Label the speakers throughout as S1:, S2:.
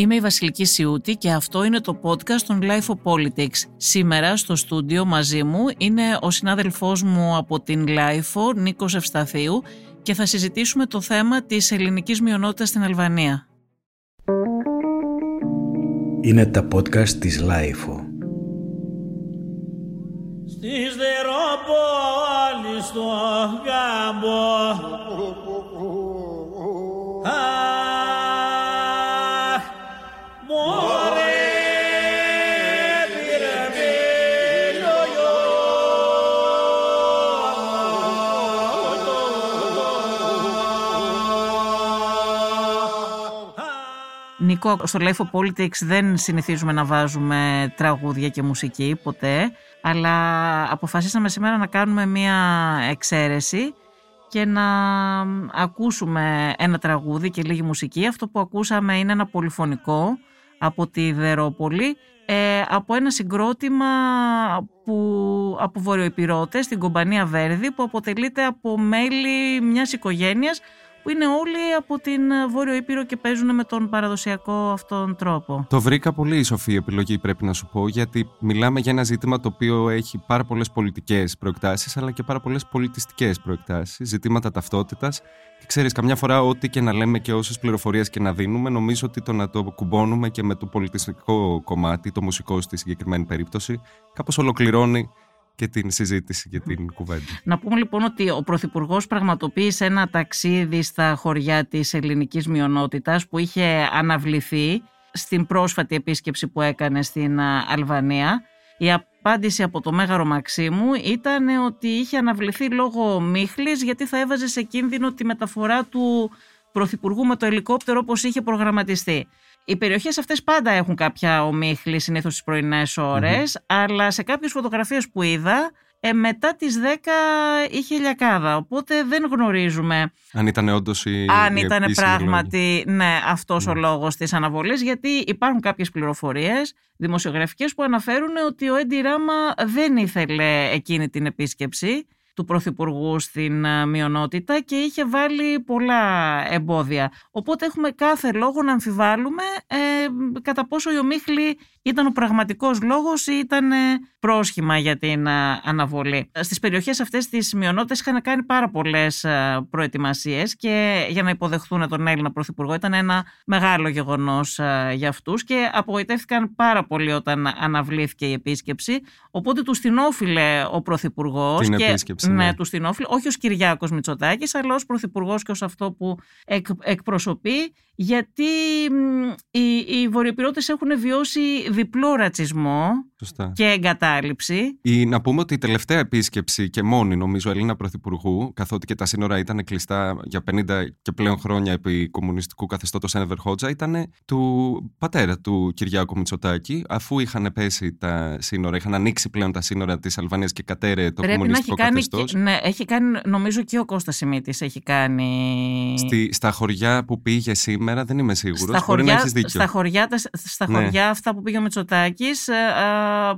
S1: Είμαι η Βασιλική Σιούτη και αυτό είναι το podcast των Life of Politics. Σήμερα στο στούντιο μαζί μου είναι ο συνάδελφός μου από την Life, Νίκος Ευσταθίου και θα συζητήσουμε το θέμα της ελληνικής μειονότητας στην Αλβανία.
S2: Είναι τα podcast της Life.
S3: Στις στο
S1: Νικό, στο Life of Politics δεν συνηθίζουμε να βάζουμε τραγούδια και μουσική ποτέ, αλλά αποφασίσαμε σήμερα να κάνουμε μία εξαίρεση και να ακούσουμε ένα τραγούδι και λίγη μουσική. Αυτό που ακούσαμε είναι ένα πολυφωνικό από τη Δερόπολη, ε, από ένα συγκρότημα που, από βορειοϊπηρώτες, την κομπανία Βέρδη, που αποτελείται από μέλη μιας οικογένειας που είναι όλοι από την ε, Βόρειο Ήπειρο και παίζουν με τον παραδοσιακό αυτόν τρόπο.
S4: Το βρήκα πολύ σοφή επιλογή, πρέπει να σου πω, γιατί μιλάμε για ένα ζήτημα το οποίο έχει πάρα πολλές πολιτικές προεκτάσεις, αλλά και πάρα πολλές πολιτιστικές προεκτάσεις, ζητήματα ταυτότητας. Και ξέρεις, καμιά φορά, ό,τι και να λέμε και όσες πληροφορίες και να δίνουμε, νομίζω ότι το να το κουμπώνουμε και με το πολιτιστικό κομμάτι, το μουσικό στη συγκεκριμένη περίπτωση, κάπως ολοκληρώνει και την συζήτηση και την κουβέντα.
S1: Να πούμε λοιπόν ότι ο Πρωθυπουργός πραγματοποίησε ένα ταξίδι στα χωριά της ελληνικής μειονότητας που είχε αναβληθεί στην πρόσφατη επίσκεψη που έκανε στην Αλβανία. Η απάντηση από το Μέγαρο Μαξίμου ήταν ότι είχε αναβληθεί λόγω μίχλης γιατί θα έβαζε σε κίνδυνο τη μεταφορά του Πρωθυπουργού με το ελικόπτερο όπως είχε προγραμματιστεί. Οι περιοχές αυτές πάντα έχουν κάποια ομίχλη συνήθως στις πρωινές αλλά σε κάποιες φωτογραφίες που είδα ε, μετά τις 10 είχε λιακάδα, οπότε δεν γνωρίζουμε
S4: αν ήταν όντως η
S1: Αν ήταν πράγματι ναι, αυτός ο ναι. λόγος της αναβολής, γιατί υπάρχουν κάποιες πληροφορίες δημοσιογραφικές που αναφέρουν ότι ο Έντι Ράμα δεν ήθελε εκείνη την επίσκεψη του Πρωθυπουργού στην ε, μειονότητα και είχε βάλει πολλά εμπόδια. Οπότε έχουμε κάθε λόγο να αμφιβάλλουμε ε, κατά πόσο η ομίχλη ήταν ο πραγματικός λόγος ή ήταν ε, πρόσχημα για την ε, αναβολή; Στις περιοχές αυτές τις μειονότητες είχαν κάνει πάρα πολλές προετοιμασίες και για να υποδεχθούν τον Έλληνα Πρωθυπουργό ήταν ένα μεγάλο γεγονός για αυτούς και απογοητεύτηκαν πάρα πολύ όταν αναβλήθηκε η επίσκεψη. Οπότε τους την όφιλε ο Πρωθυπουργός.
S4: Την και, επίσκεψη
S1: ναι, ναι. τους την όχι ω Κυριάκος Μητσοτάκης, αλλά ως πρωθυπουργός και ως αυτό που εκ, εκπροσωπεί, γιατί οι, οι έχουν βιώσει διπλό ρατσισμό και εγκατάλειψη.
S4: Η, να πούμε ότι η τελευταία επίσκεψη και μόνη νομίζω Ελλήνα Πρωθυπουργού, καθότι και τα σύνορα ήταν κλειστά για 50 και πλέον χρόνια επί κομμουνιστικού καθεστώτος Ένεβερ Χότζα, ήταν του πατέρα του Κυριάκου Μητσοτάκη, αφού είχαν πέσει τα σύνορα, είχαν ανοίξει πλέον τα σύνορα της Αλβανίας και κατέρε το Πρέπει κομμουνιστικό καθεστώς.
S1: Ναι, έχει κάνει, νομίζω και ο Κώστας Σιμίτης έχει κάνει.
S4: Στη, στα χωριά που πήγε σήμερα δεν είμαι σίγουρος. Στα, χωριά,
S1: στα, χωριά, στα ναι. χωριά αυτά που πήγε ο Μητσοτάκης, ε,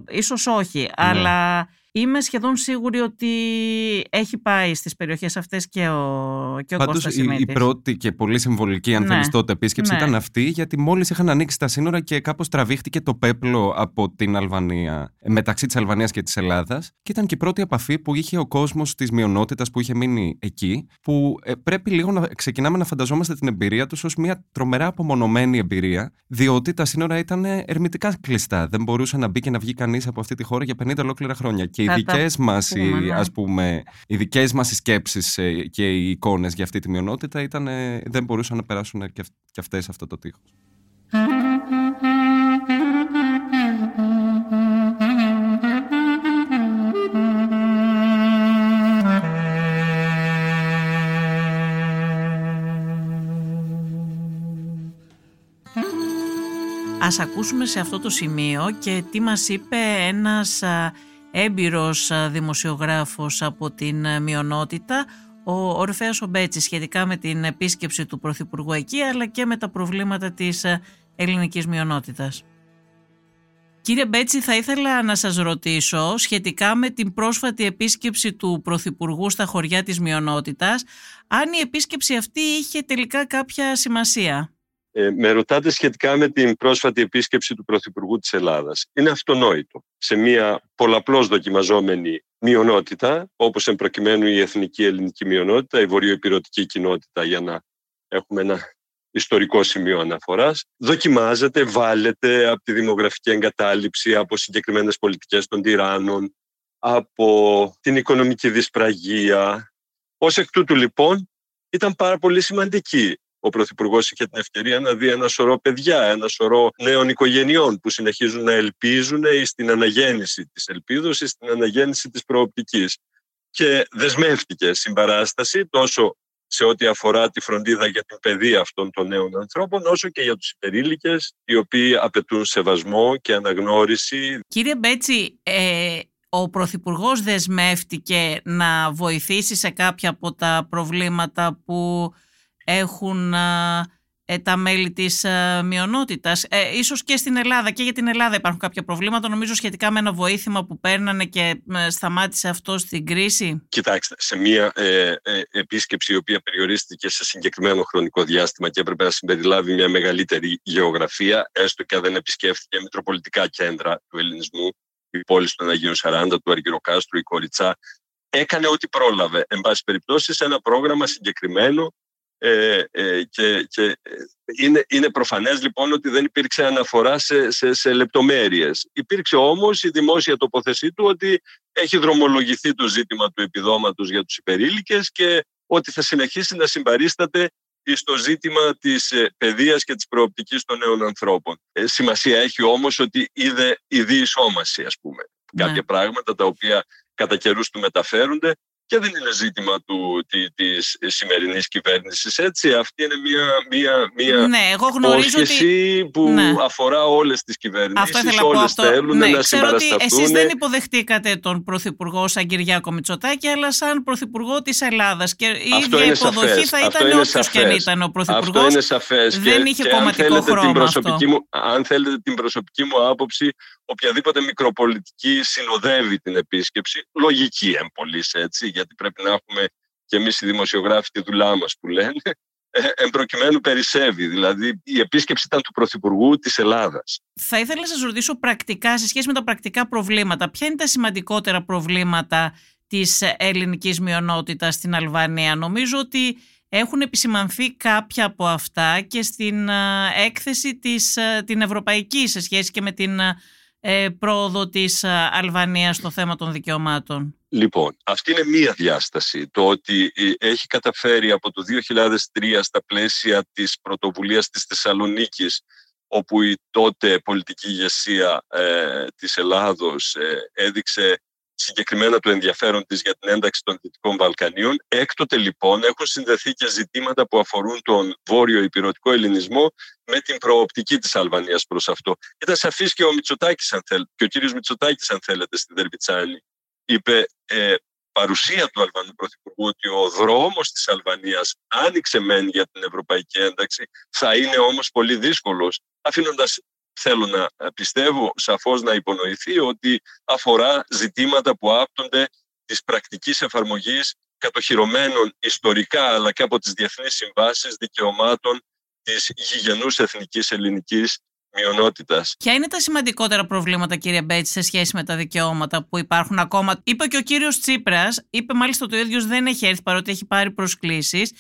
S1: ίσως όχι. Ναι. Αλλά Είμαι σχεδόν σίγουρη ότι έχει πάει στις περιοχές αυτές και ο, και ο
S4: Πάντως,
S1: Κώστας
S4: η, η πρώτη και πολύ συμβολική αν ναι. θέλεις τότε επίσκεψη ναι. ήταν αυτή γιατί μόλις είχαν ανοίξει τα σύνορα και κάπως τραβήχτηκε το πέπλο από την Αλβανία μεταξύ της Αλβανίας και της Ελλάδας και ήταν και η πρώτη επαφή που είχε ο κόσμος της μειονότητας που είχε μείνει εκεί που ε, πρέπει λίγο να ξεκινάμε να φανταζόμαστε την εμπειρία τους ως μια τρομερά απομονωμένη εμπειρία διότι τα σύνορα ήταν ερμητικά κλειστά δεν μπορούσε να μπει και να βγει κανείς από αυτή τη χώρα για 50 ολόκληρα χρόνια και οι δικές μας ναι. ας πούμε, οι δικές μας σκέψεις ε, και οι εικόνες για αυτή τη μειονότητα ήταν, δεν μπορούσαν να περάσουν και, και αυτές αυτό το τείχος.
S1: Ας ακούσουμε σε αυτό το σημείο και τι μας είπε ένας έμπειρος δημοσιογράφος από την μειονότητα, ο Ορφέας Ομπέτσης σχετικά με την επίσκεψη του Πρωθυπουργού εκεί αλλά και με τα προβλήματα της ελληνικής μειονότητας. Κύριε Μπέτσι, θα ήθελα να σας ρωτήσω σχετικά με την πρόσφατη επίσκεψη του Πρωθυπουργού στα χωριά της μειονότητας, αν η επίσκεψη αυτή είχε τελικά κάποια σημασία;
S3: Ε, με ρωτάτε σχετικά με την πρόσφατη επίσκεψη του Πρωθυπουργού της Ελλάδας. Είναι αυτονόητο. Σε μια πολλαπλώς δοκιμαζόμενη μειονότητα, όπως εμπροκειμένου η εθνική ελληνική μειονότητα, η βορειοεπιρωτική κοινότητα, για να έχουμε ένα ιστορικό σημείο αναφοράς, δοκιμάζεται, βάλετε από τη δημογραφική εγκατάλειψη, από συγκεκριμένες πολιτικές των τυράννων, από την οικονομική δυσπραγία. Ως εκ τούτου λοιπόν ήταν πάρα πολύ σημαντική. Ο Πρωθυπουργός είχε την ευκαιρία να δει ένα σωρό παιδιά, ένα σωρό νέων οικογενειών που συνεχίζουν να ελπίζουν στην αναγέννηση της ελπίδος ή στην αναγέννηση της προοπτικής. Και δεσμεύτηκε συμπαράσταση τόσο σε ό,τι αφορά τη φροντίδα για την παιδεία αυτών των νέων ανθρώπων, όσο και για τους υπερήλικες, οι οποίοι απαιτούν σεβασμό και αναγνώριση.
S1: Κύριε Μπέτσι, ε, ο Πρωθυπουργός δεσμεύτηκε να βοηθήσει σε κάποια από τα προβλήματα που έχουν ε, τα μέλη της ε, μειονότητας. Ε, ίσως και στην Ελλάδα και για την Ελλάδα υπάρχουν κάποια προβλήματα νομίζω σχετικά με ένα βοήθημα που παίρνανε και ε, σταμάτησε αυτό στην κρίση.
S3: Κοιτάξτε, σε μια ε, επίσκεψη η οποία περιορίστηκε σε συγκεκριμένο χρονικό διάστημα και έπρεπε να συμπεριλάβει μια μεγαλύτερη γεωγραφία, έστω και αν δεν επισκέφθηκε μητροπολιτικά κέντρα του ελληνισμού, η πόλη των Αγίων Σαράντα, του Αργυροκάστρου, η Κοριτσά, έκανε ό,τι πρόλαβε. Εν πάση περιπτώσει, σε ένα πρόγραμμα συγκεκριμένο ε, ε, και, και ε, είναι, είναι προφανές λοιπόν ότι δεν υπήρξε αναφορά σε, σε, σε λεπτομέρειες. Υπήρξε όμως η δημόσια τοποθεσή του ότι έχει δρομολογηθεί το ζήτημα του επιδόματος για τους υπερήλικες και ότι θα συνεχίσει να συμπαρίσταται στο ζήτημα της παιδείας και της προοπτικής των νέων ανθρώπων. σημασία έχει όμως ότι είδε η διεισόμαση, ας πούμε. Ναι. Κάποια πράγματα τα οποία κατά καιρούς του μεταφέρονται και δεν είναι ζήτημα του, τη, της σημερινής κυβέρνησης, έτσι. Αυτή είναι μια, μια, μια
S1: ναι, εγώ γνωρίζω ότι...
S3: που ναι. αφορά όλες τις κυβερνήσεις, αυτό όλες αυτό. θέλουν
S1: ναι,
S3: να
S1: ξέρω ότι εσείς δεν υποδεχτήκατε τον Πρωθυπουργό σαν Κυριάκο Μητσοτάκη, αλλά σαν Πρωθυπουργό της Ελλάδας και η
S3: αυτό
S1: ίδια υποδοχή
S3: σαφές.
S1: θα ήταν όποιος και αν ήταν ο Πρωθυπουργός.
S3: Αυτό είναι σαφές.
S1: Δεν
S3: και,
S1: είχε
S3: και
S1: κομματικό
S3: αν
S1: χρώμα
S3: την προσωπική
S1: αυτό.
S3: Μου, αν θέλετε την προσωπική μου άποψη, οποιαδήποτε μικροπολιτική συνοδεύει την επίσκεψη, λογική εμπολής έτσι, γιατί πρέπει να έχουμε και εμείς οι δημοσιογράφοι τη δουλειά μας που λένε, ε, εμπροκειμένου περισσεύει. Δηλαδή η επίσκεψη ήταν του Πρωθυπουργού της Ελλάδας.
S1: Θα ήθελα να σας ρωτήσω πρακτικά, σε σχέση με τα πρακτικά προβλήματα, ποια είναι τα σημαντικότερα προβλήματα της ελληνικής μειονότητας στην Αλβανία; Νομίζω ότι έχουν επισημανθεί κάποια από αυτά και στην ε, έκθεση της, ε, την ευρωπαϊκή σε σχέση και με την ε, πρόοδο της Αλβανίας στο θέμα των δικαιωμάτων.
S3: Λοιπόν, αυτή είναι μία διάσταση. Το ότι έχει καταφέρει από το 2003 στα πλαίσια της πρωτοβουλίας της Θεσσαλονίκης όπου η τότε πολιτική ηγεσία ε, της Ελλάδος έδειξε συγκεκριμένα το ενδιαφέρον της για την ένταξη των Δυτικών Βαλκανίων. Έκτοτε λοιπόν έχουν συνδεθεί και ζητήματα που αφορούν τον βόρειο υπηρετικό ελληνισμό με την προοπτική της Αλβανίας προς αυτό. Ήταν σαφής και ο Μητσοτάκης, αν θέλετε, και ο κύριος Μητσοτάκης αν θέλετε στη Δερβιτσάνη. Είπε ε, παρουσία του Αλβανού Πρωθυπουργού ότι ο δρόμος της Αλβανίας άνοιξε μεν για την ευρωπαϊκή ένταξη, θα είναι όμως πολύ δύσκολος, αφήνοντας θέλω να πιστεύω σαφώς να υπονοηθεί ότι αφορά ζητήματα που άπτονται της πρακτικής εφαρμογής κατοχυρωμένων ιστορικά αλλά και από τις διεθνείς συμβάσεις δικαιωμάτων της γηγενούς εθνικής ελληνικής μειονότητας.
S1: Ποια είναι τα σημαντικότερα προβλήματα, κύριε Μπέτση, σε σχέση με τα δικαιώματα που υπάρχουν ακόμα; Είπε και ο κύριος Τσίπρας, είπε μάλιστα ότι ο ίδιος δεν έχει έρθει παρότι έχει πάρει προσκλήσεις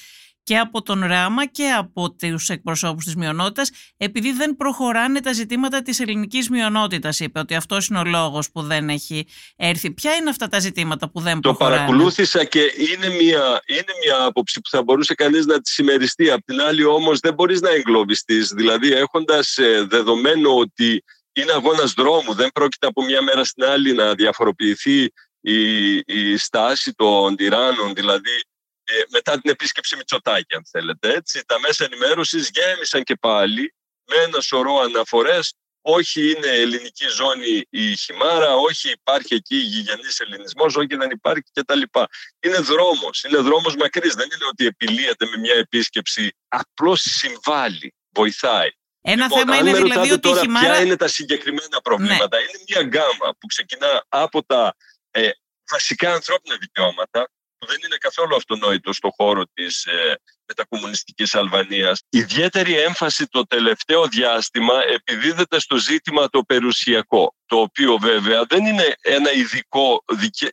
S1: και από τον Ράμα και από τους εκπροσώπους της μειονότητας επειδή δεν προχωράνε τα ζητήματα της ελληνικής μειονότητας είπε ότι αυτός είναι ο λόγος που δεν έχει έρθει. Ποια είναι αυτά τα ζητήματα που δεν
S3: το
S1: προχωράνε;
S3: Το παρακολούθησα και είναι μια, είναι μια άποψη που θα μπορούσε κανείς να τη συμμεριστεί. Απ' την άλλη όμως δεν μπορείς να εγκλωβιστείς. Δηλαδή έχοντας ε, δεδομένο ότι είναι αγώνας δρόμου, δεν πρόκειται από μια μέρα στην άλλη να διαφοροποιηθεί η, η στάση των τυράννων, δηλαδή ε, μετά την επίσκεψη Μητσοτάκη, αν θέλετε. Έτσι, τα μέσα ενημέρωσης γέμισαν και πάλι με ένα σωρό αναφορές. Όχι είναι ελληνική ζώνη η χυμάρα, όχι υπάρχει εκεί γηγενής ελληνισμός, όχι δεν υπάρχει κτλ. Είναι δρόμος, είναι δρόμος μακρύς. Δεν είναι ότι επιλύεται με μια επίσκεψη. Απλώς συμβάλλει, βοηθάει.
S1: Ένα
S3: λοιπόν,
S1: θέμα
S3: αν
S1: είναι
S3: με
S1: δηλαδή ότι
S3: τώρα
S1: η χυμάρα...
S3: ποια είναι τα συγκεκριμένα προβλήματα.
S1: Ναι.
S3: Είναι μια γκάμα που ξεκινά από τα ε, βασικά ανθρώπινα δικαιώματα, που δεν είναι καθόλου αυτονόητο στο χώρο της ε, μετακομμουνιστικής Αλβανίας. Ιδιαίτερη έμφαση το τελευταίο διάστημα επιδίδεται στο ζήτημα το περιουσιακό, το οποίο βέβαια δεν είναι ένα ειδικό,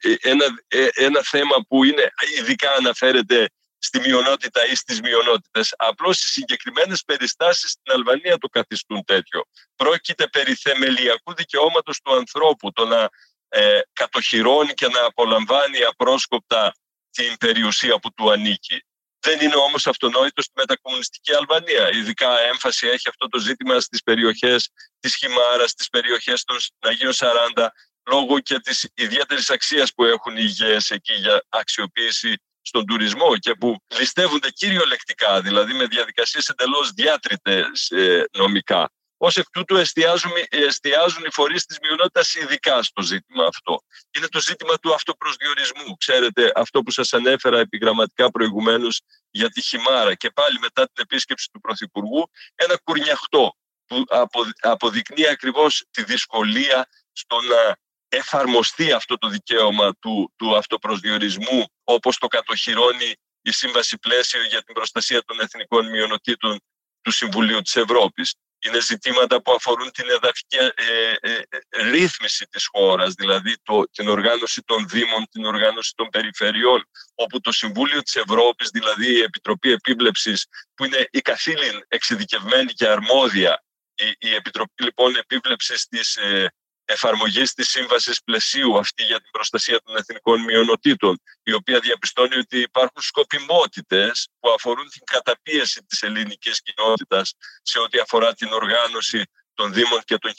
S3: ε, ένα, ε, ένα θέμα που είναι ειδικά αναφέρεται στη μειονότητα ή στις μειονότητες. Απλώς οι συγκεκριμένες περιστάσεις στην Αλβανία το καθιστούν τέτοιο. Πρόκειται περί θεμελιακού δικαιώματος του ανθρώπου, το να ε, κατοχυρώνει και να απολαμβάνει απρόσκοπτα την περιουσία που του ανήκει. Δεν είναι όμως αυτονόητος στη μετακομμουνιστική Αλβανία. Ειδικά έμφαση έχει αυτό το ζήτημα στις περιοχές της Χιμάρας, στις περιοχές των Αγίων 40, λόγω και της ιδιαίτερης αξίας που έχουν οι υγιές εκεί για αξιοποίηση στον τουρισμό και που ληστεύονται κυριολεκτικά, δηλαδή με διαδικασίες εντελώς διάτριτες ε, νομικά. Ω εκ τούτου εστιάζουν, εστιάζουν οι φορείς της μειονότητας ειδικά στο ζήτημα αυτό. Είναι το ζήτημα του αυτοπροσδιορισμού. Ξέρετε, αυτό που σας ανέφερα επιγραμματικά προηγουμένως για τη Χιμάρα και πάλι μετά την επίσκεψη του Πρωθυπουργού, ένα κουρνιαχτό που αποδεικνύει ακριβώς τη δυσκολία στο να εφαρμοστεί αυτό το δικαίωμα του, του αυτοπροσδιορισμού όπως το κατοχυρώνει η Σύμβαση Πλαίσιο για την Προστασία των Εθνικών Μειονοτήτων του Συμβουλίου της Ευρώπης. Είναι ζητήματα που αφορούν την εδαφική ε, ε, ε, ρύθμιση της χώρας, δηλαδή το, την οργάνωση των Δήμων, την οργάνωση των περιφερειών, όπου το Συμβούλιο της Ευρώπης, δηλαδή η Επιτροπή Επίβλεψης, που είναι η καθήλυν εξειδικευμένη και αρμόδια, η, η Επιτροπή λοιπόν Επίβλεψης της εφαρμογής της σύμβασης πλαισίου αυτή για την προστασία των εθνικών μειονοτήτων, η οποία διαπιστώνει ότι υπάρχουν σκοπιμότητες που αφορούν την καταπίεση της ελληνικής κοινότητας σε ό,τι αφορά την οργάνωση των Δήμων και των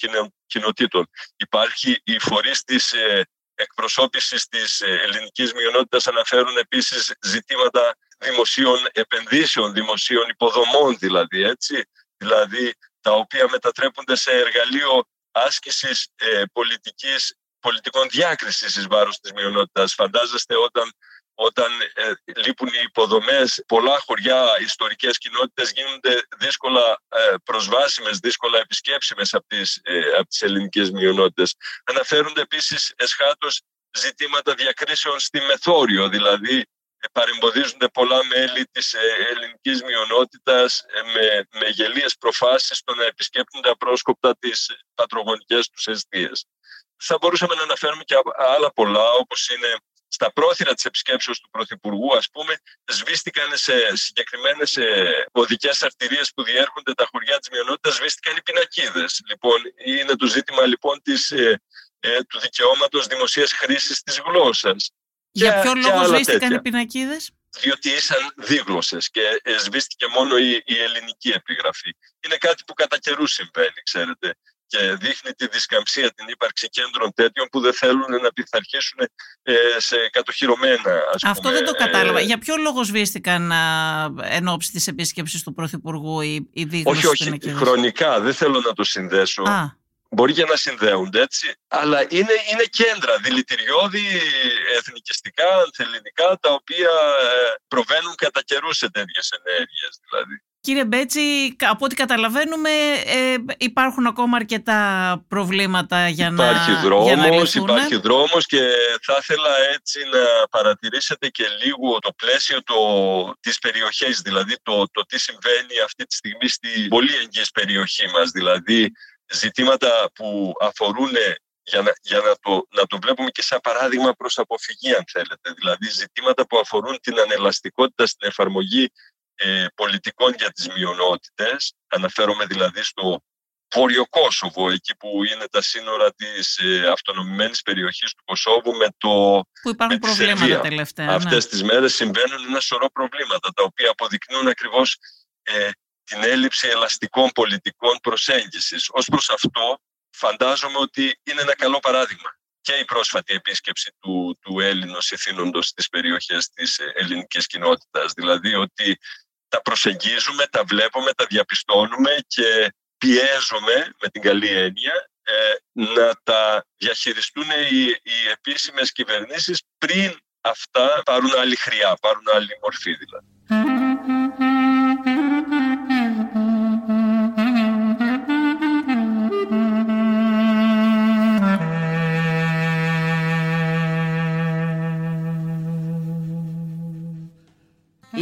S3: κοινοτήτων. Υπάρχει η φορή της ε, εκπροσώπησης της ε, ελληνικής μειονότητας, αναφέρουν επίσης ζητήματα δημοσίων επενδύσεων, δημοσίων υποδομών δηλαδή, έτσι, δηλαδή τα οποία μετατρέπονται σε εργαλείο άσκησης ε, πολιτικής, πολιτικών διάκρισης εις βάρος της μειονότητας. Φαντάζεστε όταν, όταν ε, λείπουν οι υποδομές, πολλά χωριά, ιστορικές κοινότητες γίνονται δύσκολα ε, προσβάσιμες, δύσκολα επισκέψιμες από τις, ε, από τις ελληνικές μειονότητες. Αναφέρονται επίσης εσχάτως ζητήματα διακρίσεων στη Μεθόριο, δηλαδή παρεμποδίζονται πολλά μέλη της ε, ελληνικής μειονότητας ε, με, με γελίες προφάσεις στο να επισκέπτονται απρόσκοπτα τις πατρογονικές τους αιστείες. Θα μπορούσαμε να αναφέρουμε και άλλα πολλά, όπως είναι στα πρόθυρα της επισκέψεως του Πρωθυπουργού, ας πούμε, σβήστηκαν σε συγκεκριμένες ε, οδικές αρτηρίες που διέρχονται τα χωριά της μειονότητας, σβήστηκαν οι πινακίδες. Λοιπόν, είναι το ζήτημα λοιπόν της, ε, του δικαιώματος δημοσίας χρήσης της γλώσσας.
S1: Για ποιο λόγο σβήστηκαν οι πινακίδες,
S3: Διότι ήσαν δίγλωσσες και σβήστηκε μόνο η, η, ελληνική επιγραφή. Είναι κάτι που κατά καιρού συμβαίνει, ξέρετε. Και δείχνει τη δισκαμψία την ύπαρξη κέντρων τέτοιων που δεν θέλουν να πειθαρχήσουν ε, σε κατοχυρωμένα. Ας
S1: Αυτό πούμε, δεν το κατάλαβα. Ε, Για ποιο λόγο σβήστηκαν εν ώψη της επίσκεψης του Πρωθυπουργού οι, οι
S3: Όχι, όχι. Χρονικά δεν θέλω να το συνδέσω. Α μπορεί και να συνδέονται έτσι, αλλά είναι, είναι κέντρα δηλητηριώδη, εθνικιστικά, ανθεληνικά, τα οποία ε, προβαίνουν κατά καιρούς σε τέτοιες ενέργειες δηλαδή.
S1: Κύριε Μπέτσι, από ό,τι καταλαβαίνουμε ε, υπάρχουν ακόμα αρκετά προβλήματα για
S3: υπάρχει
S1: να
S3: δρόμος, για Υπάρχει δρόμος και θα ήθελα έτσι να παρατηρήσετε και λίγο το πλαίσιο το, της περιοχής, δηλαδή το, το τι συμβαίνει αυτή τη στιγμή στη πολύ εγγύης περιοχή μας, δηλαδή ζητήματα που αφορούν για, να, για να, το, να το βλέπουμε και σαν παράδειγμα προς αποφυγή αν θέλετε. Δηλαδή ζητήματα που αφορούν την ανελαστικότητα στην εφαρμογή ε, πολιτικών για τις μειονότητες. Αναφέρομαι δηλαδή στο Βόρειο Κόσοβο, εκεί που είναι τα σύνορα της ε, αυτονομημένης περιοχής του Κωσόβου με το
S1: Που υπάρχουν
S3: με
S1: προβλήματα τελευταία. Ναι.
S3: Αυτές τις μέρες συμβαίνουν ένα σωρό προβλήματα, τα οποία αποδεικνύουν ακριβώς ε, την έλλειψη ελαστικών πολιτικών προσέγγισης. Ως προς αυτό φαντάζομαι ότι είναι ένα καλό παράδειγμα και η πρόσφατη επίσκεψη του, του Έλληνος ηθήνοντος στις περιοχές της ελληνικής κοινότητας. Δηλαδή ότι τα προσεγγίζουμε, τα βλέπουμε, τα διαπιστώνουμε και πιέζουμε με την καλή έννοια ε, να τα διαχειριστούν οι, οι επίσημες κυβερνήσεις πριν αυτά πάρουν άλλη χρειά, πάρουν άλλη μορφή δηλαδή.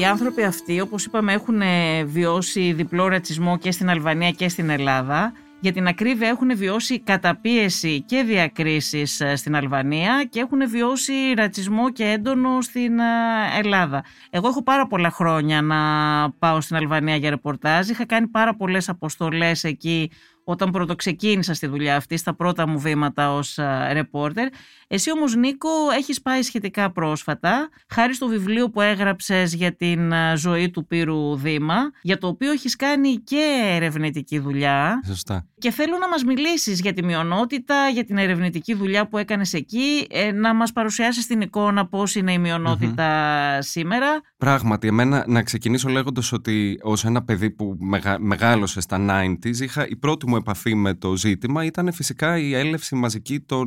S1: Άνθρωποι αυτοί, όπως είπαμε, έχουν βιώσει διπλό ρατσισμό και στην Αλβανία και στην Ελλάδα. Για την ακρίβεια έχουν βιώσει καταπίεση και διακρίσεις ε, στην Αλβανία και έχουν βιώσει ρατσισμό και έντονο στην ε, Ελλάδα. Εγώ έχω πάρα πολλά χρόνια να πάω στην Αλβανία για ρεπορτάζ. Είχα κάνει πάρα πολλές αποστολές εκεί όταν πρώτο ξεκίνησα στη δουλειά αυτή, στα πρώτα μου βήματα ως ρεπόρτερ. Εσύ όμως Νίκο έχεις πάει σχετικά πρόσφατα, χάρη στο βιβλίο που έγραψες για την ζωή του Πύρου Δήμα, για το οποίο έχεις κάνει και ερευνητική δουλειά.
S4: Σωστά.
S1: Και θέλω να μας μιλήσεις για τη μειονότητα, για την ερευνητική δουλειά που έκανες εκεί, ε, να μας παρουσιάσεις την εικόνα πώς είναι η μειονότητα σήμερα.
S4: Πράγματι, εμένα να ξεκινήσω λέγοντας ότι ως ένα παιδί που μεγα, μεγάλωσε στα 90s, είχα, η πρώτη μου επαφή με το ζήτημα ήταν φυσικά η έλευση μαζική, το,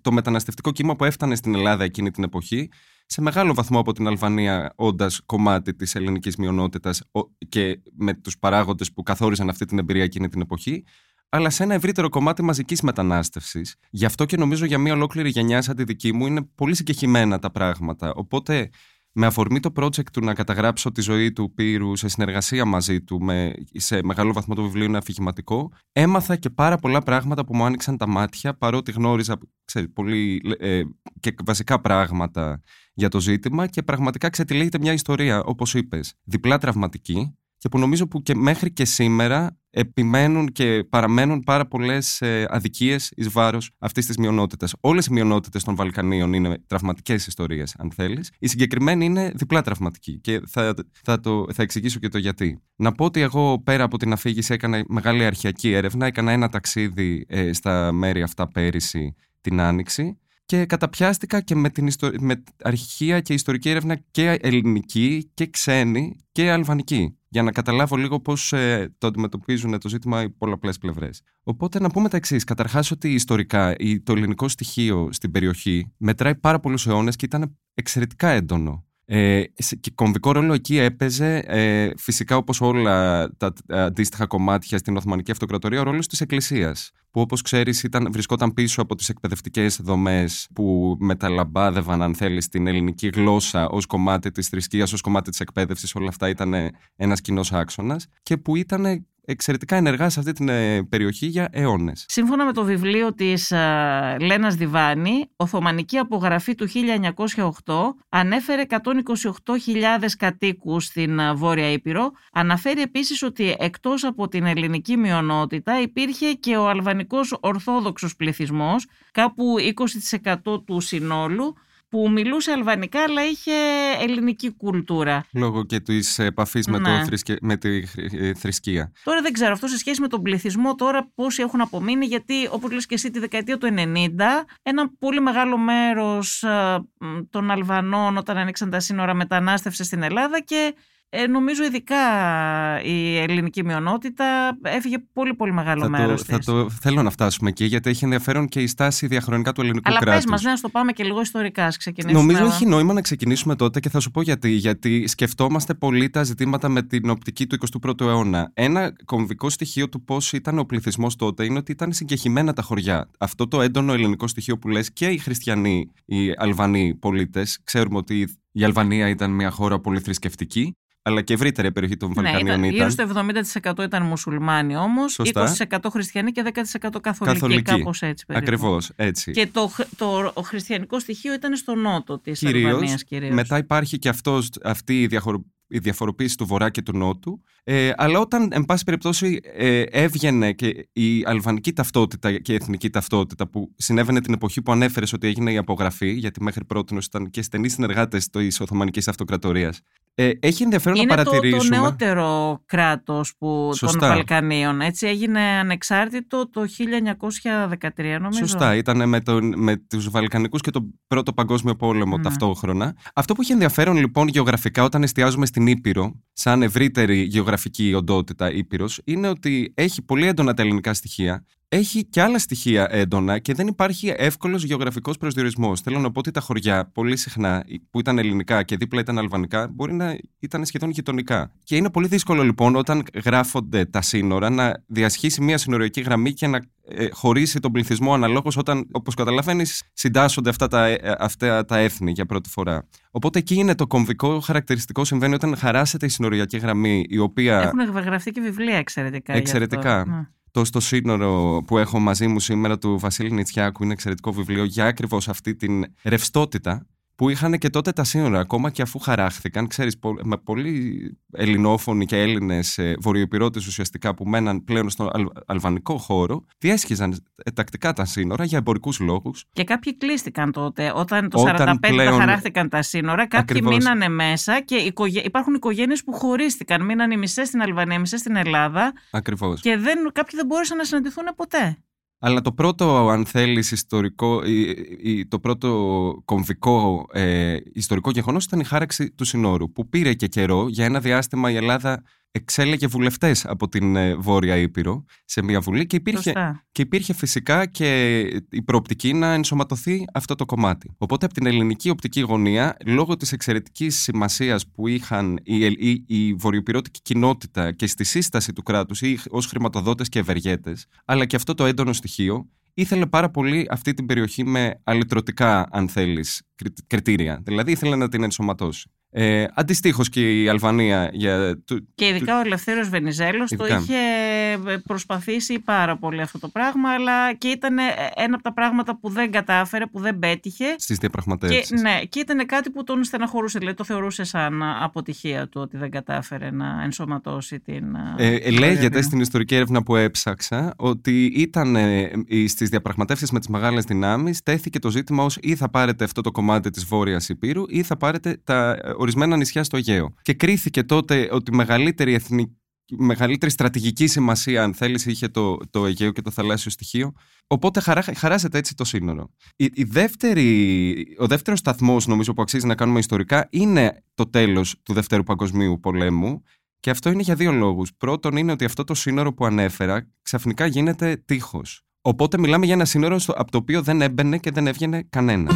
S4: το μεταναστευτικό κύμα που έφτανε στην Ελλάδα εκείνη την εποχή, σε μεγάλο βαθμό από την Αλβανία, όντας κομμάτι της ελληνικής μειονότητας και με τους παράγοντες που καθόριζαν αυτή την εμπειρία εκείνη την εποχή, αλλά σε ένα ευρύτερο κομμάτι μαζικής μετανάστευσης. Γι' αυτό και νομίζω για μια ολόκληρη γενιά σαν τη δική μου είναι πολύ συγκεχημένα τα πράγματα. Οπότε με αφορμή το project του να καταγράψω τη ζωή του Πύρου σε συνεργασία μαζί του, με, σε μεγάλο βαθμό το βιβλίο είναι αφηγηματικό, έμαθα και πάρα πολλά πράγματα που μου άνοιξαν τα μάτια, παρότι γνώριζα ξέρει, πολύ ε, και βασικά πράγματα για το ζήτημα και πραγματικά ξετυλίγεται μια ιστορία, όπως είπες, διπλά τραυματική, και που νομίζω που και μέχρι και σήμερα επιμένουν και παραμένουν πάρα πολλές ε, αδικίες εις βάρος αυτής της μειονότητας. Όλες οι μειονότητες των Βαλκανίων είναι τραυματικές ιστορίες, αν θέλεις. Η συγκεκριμένη είναι διπλά τραυματική και θα, θα, το, θα εξηγήσω και το γιατί. Να πω ότι εγώ πέρα από την αφήγηση έκανα μεγάλη αρχιακή έρευνα. Έκανα ένα ταξίδι ε, στα μέρη αυτά πέρυσι την Άνοιξη και καταπιάστηκα και με, την ιστο... με αρχεία και ιστορική έρευνα και ελληνική και ξένη και αλβανική για να καταλάβω λίγο πώς ε, το αντιμετωπίζουν το ζήτημα οι πολλαπλές πλευρές. Οπότε να πούμε τα εξής. Καταρχάς, ότι ιστορικά το ελληνικό στοιχείο στην περιοχή μετράει πάρα πολλούς αιώνες και ήταν εξαιρετικά έντονο. Ε, και κομβικό ρόλο εκεί έπαιζε ε, φυσικά όπως όλα τα αντίστοιχα κομμάτια στην Οθωμανική Αυτοκρατορία ο ρόλος της Εκκλησίας που όπως ξέρεις ήταν, βρισκόταν πίσω από τις εκπαιδευτικές δομές που μεταλαμπάδευαν αν θέλεις την ελληνική γλώσσα ως κομμάτι της θρησκείας, ως κομμάτι της εκπαίδευσης. Όλα αυτά ήταν ένας κοινός άξονας και που ήταν εξαιρετικά ενεργά σε αυτή την ε, περιοχή για αιώνες.
S1: Σύμφωνα με το βιβλίο της ε, Λένας Διβάνη, Οθωμανική απογραφή του 1908 ανέφερε 128.000 κατοίκους στην ε, Βόρεια Ήπειρο. Αναφέρει επίσης ότι εκτός από την ελληνική μειονότητα υπήρχε και ο αλβανικός ορθόδοξος πληθυσμός, κάπου 20% του συνόλου, που μιλούσε αλβανικά αλλά είχε ελληνική κουλτούρα.
S4: Λόγω και της επαφής με, ναι. με τη ε, θρησκεία.
S1: Τώρα δεν ξέρω αυτό σε σχέση με τον πληθυσμό τώρα πόσοι έχουν απομείνει γιατί όπως λες και εσύ τη δεκαετία του 90 ένα πολύ μεγάλο μέρος ε, των Αλβανών όταν ανοίξαν τα σύνορα μετανάστευσε στην Ελλάδα και ε, νομίζω ειδικά η ελληνική μειονότητα έφυγε πολύ πολύ μεγάλο μέρος.
S4: Θα το θέλω να φτάσουμε εκεί γιατί έχει ενδιαφέρον και η στάση διαχρονικά του ελληνικού
S1: Αλλά
S4: κράτους.
S1: Αλλά πες μας, ναι, να το πάμε και λίγο ιστορικά. Ξεκινήσουμε.
S4: Νομίζω έχει νόημα να ξεκινήσουμε τότε και θα σου πω γιατί. Γιατί σκεφτόμαστε πολύ τα ζητήματα με την οπτική του 21ου αιώνα. Ένα κομβικό στοιχείο του πώς ήταν ο πληθυσμός τότε είναι ότι ήταν συγκεχημένα τα χωριά. Αυτό το έντονο ελληνικό στοιχείο που λες και οι χριστιανοί, οι Αλβανοί πολίτες, ξέρουμε ότι η Αλβανία ήταν μια χώρα πολύ θρησκευτική αλλά και ευρύτερη περιοχή των ναι, Βαλκανίων
S1: ναι, ήταν. Γύρω στο 70% ήταν μουσουλμάνοι όμως, 20% χριστιανοί και 10% καθολικοί. καθολικοί. Κάπως έτσι περίπου.
S4: Ακριβώς έτσι.
S1: Και το, το, το χριστιανικό στοιχείο ήταν στο νότο της Αλβανίας κυρίως.
S4: Μετά υπάρχει και αυτός, αυτή η διαφοροποίηση η διαφοροποίηση του βορρά και του νότου. Ε, αλλά όταν, εν πάση περιπτώσει, ε, έβγαινε και η αλβανική ταυτότητα και η εθνική ταυτότητα που συνέβαινε την εποχή που ανέφερες ότι έγινε η απογραφή, γιατί μέχρι πρώτη ήταν και στενοί συνεργάτες της Οθωμανικής Αυτοκρατορίας. Ε, έχει ενδιαφέρον
S1: Είναι
S4: να παρατηρήσουμε.
S1: Είναι το, νεότερο κράτος των Βαλκανίων. Έτσι έγινε ανεξάρτητο το 1913, νομίζω.
S4: Σωστά. Ήταν με, τον, με τους Βαλκανικούς και τον Πρώτο Παγκόσμιο Πόλεμο ναι. ταυτόχρονα. Αυτό που έχει ενδιαφέρον λοιπόν γεωγραφικά όταν εστιάζουμε στην Ήπειρο, σαν ευρύτερη γεωγραφική οντότητα Ήπειρος, είναι ότι έχει πολύ έντονα τα ελληνικά στοιχεία. Έχει και άλλα στοιχεία έντονα και δεν υπάρχει εύκολος γεωγραφικός προσδιορισμός. Θέλω να πω ότι τα χωριά πολύ συχνά που ήταν ελληνικά και δίπλα ήταν αλβανικά μπορεί να ήταν σχεδόν γειτονικά. Και είναι πολύ δύσκολο λοιπόν όταν γράφονται τα σύνορα να διασχίσει μια συνοριακή γραμμή και να ε, χωρίσει τον πληθυσμό αναλόγως όταν, όπως καταλαβαίνεις, συντάσσονται αυτά τα, ε, αυτά τα έθνη για πρώτη φορά. Οπότε εκεί είναι το κομβικό χαρακτηριστικό συμβαίνει όταν χαράσεται η συνοριακή γραμμή, η οποία.
S1: Έχουν γραφτεί και βιβλία εξαιρετικά.
S4: Εξαιρετικά.
S1: Ναι.
S4: Το στο σύνορο που έχω μαζί μου σήμερα του Βασίλη Νητσιάκου είναι εξαιρετικό βιβλίο για ακριβώς αυτή την ρευστότητα που είχαν και τότε τα σύνορα, ακόμα και αφού χαράχθηκαν, ξέρεις, με πολύ ελληνόφωνοι και Έλληνες ε, βορειοπυρώτες ουσιαστικά που μέναν πλέον στον αλβανικό χώρο, διέσχιζαν ε, τακτικά τα σύνορα για εμπορικούς λόγους.
S1: Και κάποιοι κλείστηκαν τότε. Όταν το 1945 πλέον... χαράχθηκαν τα σύνορα, κάποιοι Ακριβώς. μείνανε μέσα και υπάρχουν οικογένειες που χωρίστηκαν. Μείναν οι μισές στην Αλβανία, οι μισές στην Ελλάδα.
S4: Ακριβώς.
S1: Και δεν, κάποιοι δεν μπόρεσαν να συναντηθούν ποτέ.
S4: Αλλά το πρώτο, αν θέλεις, ιστορικό, το πρώτο κομβικό ε, ιστορικό γεγονός ήταν η χάραξη του συνόρου, που πήρε και καιρό για ένα διάστημα η Ελλάδα εξέλεγε βουλευτές από την ε, Βόρεια Ήπειρο σε μια βουλή και υπήρχε, και υπήρχε φυσικά και η προοπτική να ενσωματωθεί αυτό το κομμάτι. Οπότε από την ελληνική οπτική γωνία, λόγω της εξαιρετικής σημασίας που είχαν η, η, η βορειοπυρώτικη κοινότητα και στη σύσταση του κράτους ή ως χρηματοδότες και ευεργέτες, αλλά και αυτό το έντονο στοιχείο, ήθελε πάρα πολύ αυτή την περιοχή με αλυτρωτικά, αν θέλεις, κριτήρια. Δηλαδή ήθελε να την ενσωματώσει. Ε, Αντιστοίχως και η Αλβανία. Για
S1: και ειδικά ο Ελευθέρω Βενιζέλος το είχε ε, προσπαθήσει πάρα πολύ αυτό το πράγμα, αλλά και ήταν ε, ένα από τα πράγματα που δεν κατάφερε, που δεν πέτυχε.
S4: Στις διαπραγματεύσεις.
S1: Ναι, και ήταν κάτι που τον στεναχωρούσε. Δηλαδή το θεωρούσε σαν αποτυχία του ότι δεν κατάφερε να ενσωματώσει την.
S4: Ε, ε, λέγεται στην ιστορική έρευνα που έψαξα ότι ήταν ε, στις διαπραγματεύσεις με τις μεγάλες δυνάμεις, τέθηκε το ζήτημα ως ή θα πάρετε αυτό το κομμάτι της Βόρειας Υπήρου ή θα πάρετε τα ορισμένα νησιά στο Αιγαίο. Και κρίθηκε τότε ότι η μεγαλύτερη εθνική μεγαλύτερη στρατηγική σημασία, αν θέλεις, είχε το, το Αιγαίο και το θαλάσσιο στοιχείο. Οπότε χαρά, χαράζεται έτσι το σύνορο. Η, η δεύτερη, ο δεύτερος σταθμός, νομίζω, που αξίζει να κάνουμε ιστορικά είναι το τέλος του Δευτέρου Παγκοσμίου Πολέμου. Και αυτό είναι για δύο λόγους. Πρώτον, είναι ότι αυτό το σύνορο που ανέφερα ξαφνικά γίνεται τείχος. Οπότε μιλάμε για ένα σύνορο από το οποίο δεν έμπαινε και δεν έβγαινε κανένας.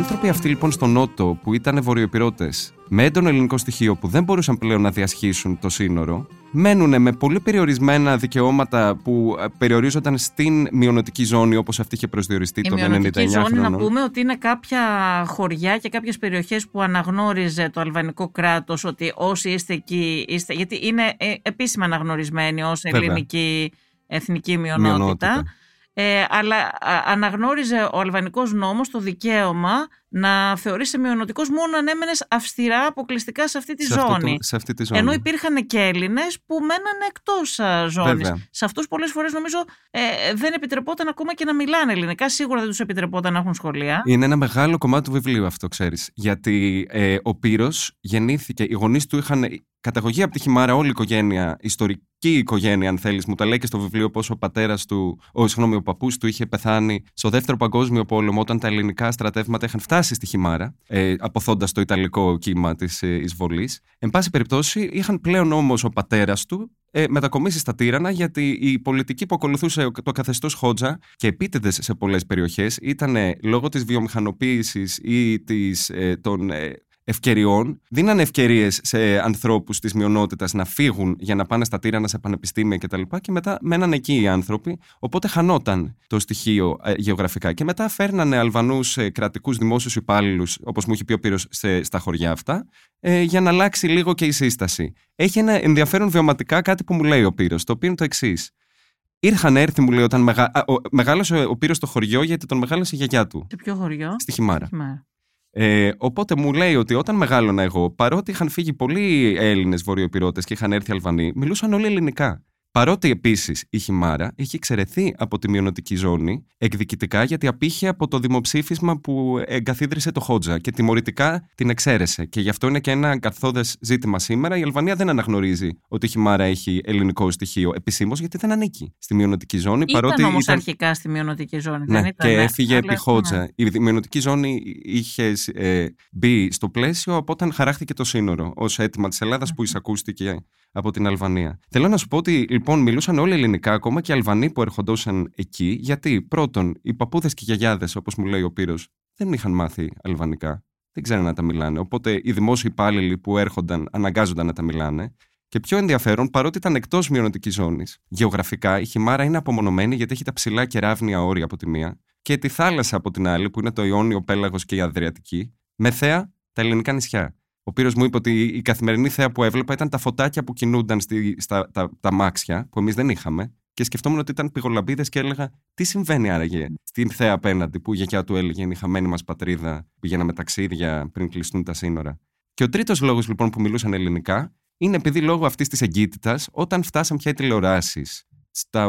S4: Άνθρωποι αυτοί λοιπόν στο Νότο που ήταν βορειοπυρώτες με έντονο ελληνικό στοιχείο που δεν μπορούσαν πλέον να διασχίσουν το σύνορο, μένουν με πολύ περιορισμένα δικαιώματα που ε, περιορίζονταν στην μειονοτική ζώνη όπως αυτή είχε προσδιοριστεί το 1999. Η μειονοτική ζώνη
S1: να πούμε ότι είναι κάποια χωριά και κάποιες περιοχές που αναγνώριζε το αλβανικό κράτος ότι όσοι είστε εκεί είστε. Γιατί είναι ε, επίσημα αναγνωρισμένοι ως ελληνική εθνική μειονότητα. μειονότητα ε, αλλά αναγνώριζε ο αλβανικός νόμος το δικαίωμα να θεωρήσει μειονοτικός μόνο αν έμενες αυστηρά αποκλειστικά σε αυτή τη, ζώνη.
S4: σε αυτή τη ζώνη.
S1: Ενώ υπήρχαν και Έλληνες που μένανε εκτός ζώνης. Σε αυτούς πολλές φορές νομίζω ε, δεν επιτρεπόταν ακόμα και να μιλάνε ελληνικά. Σίγουρα δεν τους επιτρεπόταν να έχουν σχολεία.
S4: Είναι ένα μεγάλο κομμάτι του βιβλίου αυτό, ξέρεις. Γιατί ε, ο Πύρος γεννήθηκε, οι γονείς του είχαν καταγωγή από τη Χιμάρα, όλη η οικογένεια, ιστορική οικογένεια, αν θέλεις. Μου τα λέει και στο βιβλίο πώ ο πατέρας του, ο, συγγνώμη, ο παππούς του είχε πεθάνει στο δεύτερο Παγκόσμιο Πόλεμο, όταν τα ελληνικά στρατεύματα είχαν φτάσει στη Χιμάρα, ε, αποθώντας το ιταλικό κύμα της ε, εισβολής. Εν πάση περιπτώσει, είχαν πλέον όμως ο πατέρας του ε, μετακομίσει στα Τύρανα, γιατί η πολιτική που ακολουθούσε το καθεστώς Χότζα και επίτηδες σε πολλές περιοχές ήταν λόγω της βιομηχανοποίησης ή της, ε, των ε, ευκαιριών, δίνανε ευκαιρίες σε ανθρώπους της μειονότητας να φύγουν για να πάνε στα τύρανα σε πανεπιστήμια κτλ. Και, και μετά μέναν εκεί οι άνθρωποι. Οπότε χανόταν το στοιχείο ε, γεωγραφικά. Και μετά φέρνανε Αλβανούς ε, κρατικούς δημόσιους υπάλληλους, όπως μου είχε πει ο Πύρος, στα χωριά αυτά, ε, για να αλλάξει λίγο και η σύσταση. Έχει ένα ενδιαφέρον βιωματικά κάτι που μου λέει ο Πύρος, το οποίο είναι το εξής. Ήρχαν έρθει, μου λέει, όταν μεγα... ο, μεγάλωσε ο Πύρος στο χωριό γιατί τον μεγάλωσε η γιαγιά του.
S1: Σε ποιο χωριό;
S4: Στη Χιμάρα. Ε, οπότε μου λέει ότι όταν μεγάλωνα εγώ, παρότι είχαν φύγει πολλοί Έλληνες βορειοπυρώτε και είχαν έρθει Αλβανοί, μιλούσαν όλοι ελληνικά. Παρότι επίσης η Χιμάρα είχε εξαιρεθεί από τη μειονοτική ζώνη εκδικητικά γιατί απήχε από το δημοψήφισμα που εγκαθίδρυσε το Χότζα και τιμωρητικά την εξαίρεσε. Και γι' αυτό είναι και ένα καθόδε ζήτημα σήμερα. Η Αλβανία δεν αναγνωρίζει ότι η Χιμάρα έχει ελληνικό στοιχείο επισήμως γιατί δεν ανήκει στη μειονοτική ζώνη.
S1: Ήταν παρότι όμως ήταν... αρχικά στη μειονοτική ζώνη.
S4: Ναι,
S1: δεν ήταν,
S4: και έφυγε επί Χότζα. Ναι. Η μειονοτική ζώνη είχε ε, μπει στο πλαίσιο από όταν χαράχτηκε το σύνορο ως αίτημα της Ελλάδας που εισακούστηκε από την Αλβανία. Θέλω να σου πω ότι λοιπόν μιλούσαν όλοι ελληνικά, ακόμα και οι Αλβανοί που ερχοντούσαν εκεί, γιατί πρώτον, οι παππούδες και οι γιαγιάδες, όπως μου λέει ο Πύρος, δεν είχαν μάθει αλβανικά. Δεν ξέρουν να τα μιλάνε. Οπότε οι δημόσιοι υπάλληλοι που έρχονταν αναγκάζονταν να τα μιλάνε. Και πιο ενδιαφέρον, παρότι ήταν εκτός μειονοτικής ζώνης, γεωγραφικά η Χιμάρα είναι απομονωμένη γιατί έχει τα ψηλά κεράβνια όρια από τη μία και τη θάλασσα από την άλλη, που είναι το Ιόνιο Πέλαγος και η Αδριατική, με θέα τα ελληνικά νησιά. Ο Πύρος μου είπε ότι η καθημερινή θέα που έβλεπα ήταν τα φωτάκια που κινούνταν στη, στα τα, τα μάξια, που εμείς δεν είχαμε. Και σκεφτόμουν ότι ήταν πηγολαμπίδες και έλεγα τι συμβαίνει άραγε στην θέα απέναντι που η γιαγιά του έλεγε Είναι η χαμένη μας πατρίδα, πηγαίναμε ταξίδια πριν κλειστούν τα σύνορα. Και ο τρίτος λόγος λοιπόν που μιλούσαν ελληνικά είναι επειδή λόγω αυτής της εγκύτητας, όταν φτάσαν πια οι τηλεοράσεις στα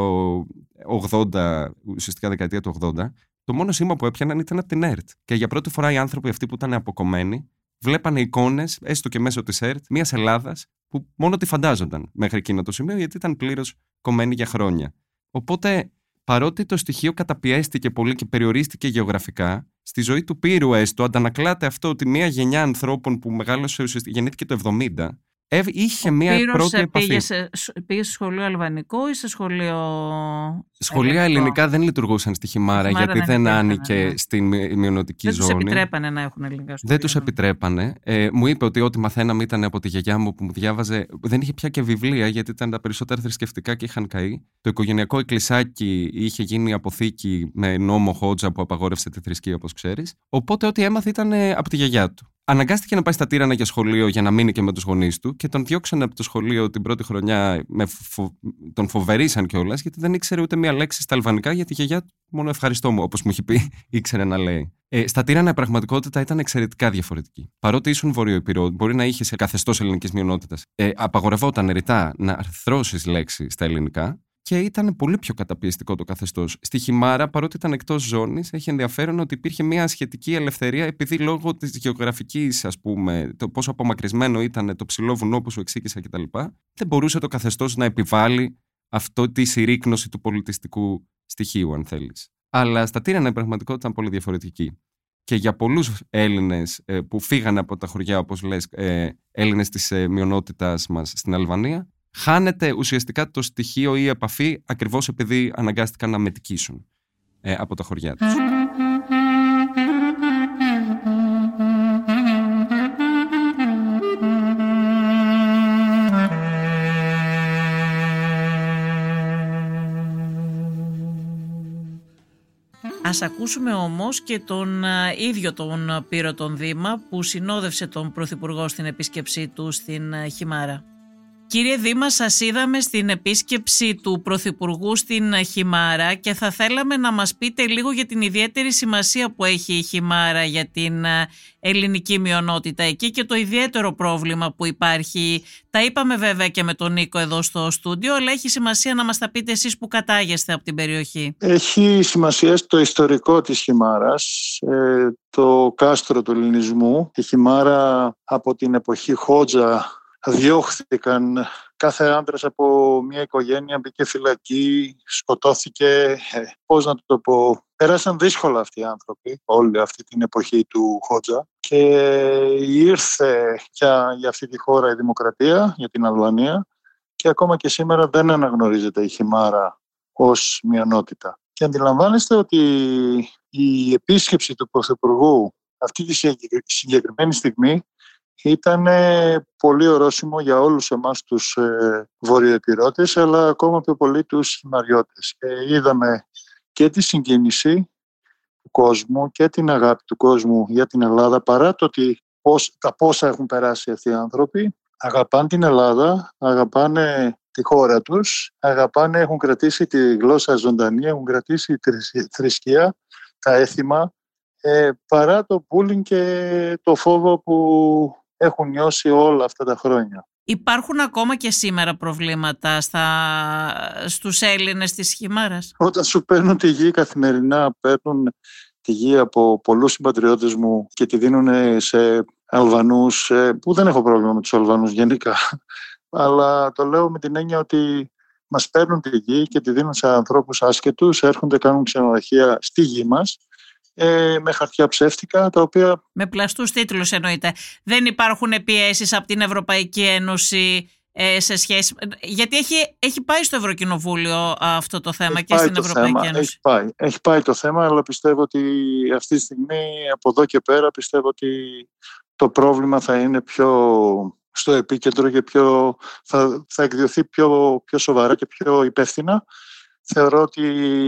S4: 80, ουσιαστικά δεκαετία του 80, το μόνο σήμα που έπιαναν ήταν από την ΕΡΤ. Και για πρώτη φορά οι άνθρωποι αυτοί που ήταν αποκομμένοι βλέπανε εικόνες, έστω και μέσω της ΕΡΤ, μιας Ελλάδας που μόνο τη φαντάζονταν μέχρι εκείνο το σημείο, γιατί ήταν πλήρως κομμένη για χρόνια. Οπότε, παρότι το στοιχείο καταπιέστηκε πολύ και περιορίστηκε γεωγραφικά, στη ζωή του Πύρου έστω αντανακλάται αυτό ότι μια γενιά ανθρώπων που μεγάλωσε, γεννήθηκε το 70, είχε
S1: Ο
S4: μία
S1: Πύρος
S4: πρώτη επαφή.
S1: Πήγε σε, πήγε σε σχολείο αλβανικό ή σε σχολείο.
S4: Σχολεία ελληνικά δεν λειτουργούσαν στη Χιμάρα,
S1: Χιμάρα
S4: γιατί
S1: δεν
S4: δεν
S1: υπήρχαν,
S4: άνοικε
S1: ναι.
S4: στην μει- μειονοτική
S1: Δεν τους
S4: ζώνη.
S1: επιτρέπανε να έχουν ελληνικά σχολεία.
S4: Δεν του επιτρέπανε. Ε, μου είπε ότι ό,τι μαθαίναμε ήταν από τη γιαγιά μου που μου διάβαζε. Δεν είχε πια και βιβλία, γιατί ήταν τα περισσότερα θρησκευτικά και είχαν καεί. Το οικογενειακό εκκλησάκι είχε γίνει αποθήκη με νόμο Χότζα που απαγόρευσε τη θρησκεία, όπως ξέρεις. Οπότε ό,τι έμαθε ήταν ε, από τη γιαγιά του. Αναγκάστηκε να πάει στα Τύρανα για σχολείο για να μείνει και με τους γονείς του και τον διώξανε από το σχολείο την πρώτη χρονιά. Με φο... Τον φοβερήσαν κιόλας γιατί δεν ήξερε ούτε μία λέξη στα αλβανικά γιατί η γιαγιά του μόνο ευχαριστώ μου, όπως μου έχει πει, ήξερε να λέει. Ε, στα Τύρανα η πραγματικότητα ήταν εξαιρετικά διαφορετική. Παρότι ήσουν βορειοϊπηρό, μπορεί να είχες καθεστώς ελληνικής μειονότητας. Ε, απαγορευόταν ρητά να αρθρώσεις λέξη στα ελληνικά και ήταν πολύ πιο καταπιεστικό το καθεστώς. Στη Χιμάρα, παρότι ήταν εκτός ζώνης, έχει ενδιαφέρον ότι υπήρχε μια σχετική ελευθερία επειδή λόγω της γεωγραφικής, ας πούμε, το πόσο απομακρυσμένο ήταν το ψηλό βουνό που σου εξήγησα κτλ., δεν μπορούσε το καθεστώς να επιβάλλει αυτό τη συρρήκνωση του πολιτιστικού στοιχείου, αν θέλεις. Αλλά στα Τύρανα η πραγματικότητα ήταν πολύ διαφορετική. Και για πολλούς Έλληνες ε, που φύγανε από τα χωριά, όπως λες, ε, Έλληνες της ε, μειονότητας μας στην Αλβανία, χάνεται ουσιαστικά το στοιχείο ή η επαφή ακριβώς επειδή αναγκάστηκαν να μετικήσουν ε, από τα χωριά τους.
S1: Ας ακούσουμε όμως και τον α, ίδιο τον Πύρο τον Δήμα που συνόδευσε τον Πρωθυπουργό στην επίσκεψή του στην α, Χιμάρα. Κύριε Δήμα, σας είδαμε στην επίσκεψη του Πρωθυπουργού στην α, Χιμάρα και θα θέλαμε να μας πείτε λίγο για την ιδιαίτερη σημασία που έχει η Χιμάρα για την α, ελληνική μειονότητα εκεί και το ιδιαίτερο πρόβλημα που υπάρχει. Τα είπαμε βέβαια και με τον Νίκο εδώ στο στούντιο, αλλά έχει σημασία να μας τα πείτε εσείς που κατάγεστε από την περιοχή.
S5: Έχει σημασία στο ιστορικό της Χιμάρας, ε, το κάστρο του ελληνισμού. Η Χιμάρα από την εποχή Χότζα διώχθηκαν κάθε άντρας από μια οικογένεια, μπήκε φυλακή, σκοτώθηκε, ε, πώς να το πω. Πέρασαν δύσκολα αυτοί οι άνθρωποι, όλη αυτή την εποχή του Χότζα και ήρθε για, για αυτή τη χώρα η δημοκρατία, για την Αλβανία και ακόμα και σήμερα δεν αναγνωρίζεται η Χιμάρα ως μειονότητα. Και αντιλαμβάνεστε ότι η επίσκεψη του Πρωθυπουργού αυτή τη συγκεκριμένη στιγμή ήταν πολύ ορόσημο για όλους εμάς τους ε, βορειοεπιρώτες αλλά ακόμα πιο πολύ τους χυμαριώτες. Και είδαμε και τη συγκίνηση του κόσμου και την αγάπη του κόσμου για την Ελλάδα παρά το ότι πώς, τα πόσα έχουν περάσει αυτοί οι άνθρωποι αγαπάνε την Ελλάδα, αγαπάνε τη χώρα τους, αγαπάνε, έχουν κρατήσει τη γλώσσα ζωντανή, έχουν κρατήσει τη θρησκεία, τα έθιμα, ε, παρά το bullying και το φόβο που έχουν νιώσει όλα αυτά τα χρόνια.
S1: Υπάρχουν ακόμα και σήμερα προβλήματα στα, στους Έλληνες της Χιμάρας;
S5: Όταν σου παίρνουν τη γη καθημερινά, παίρνουν τη γη από πολλούς συμπατριώτες μου και τη δίνουν σε Αλβανούς, ε, που δεν έχω πρόβλημα με τους Αλβανούς γενικά, αλλά το λέω με την έννοια ότι μας παίρνουν τη γη και τη δίνουν σε ανθρώπους άσχετους, έρχονται, κάνουν ξενοδοχεία στη γη μας ε, με χαρτιά ψεύτικα, τα οποία...
S1: Με πλαστούς τίτλους εννοείται. Δεν υπάρχουν πιέσεις από την Ευρωπαϊκή Ένωση ε, σε σχέση... Γιατί έχει, έχει πάει στο Ευρωκοινοβούλιο αυτό το θέμα
S5: έχει
S1: και στην Ευρωπαϊκή
S5: θέμα,
S1: Ένωση.
S5: Έχει πάει. έχει πάει το θέμα, αλλά πιστεύω ότι αυτή τη στιγμή, από εδώ και πέρα, πιστεύω ότι το πρόβλημα θα είναι πιο στο επίκεντρο και πιο, θα, θα εκδιωθεί πιο, πιο σοβαρά και πιο υπεύθυνα θεωρώ ότι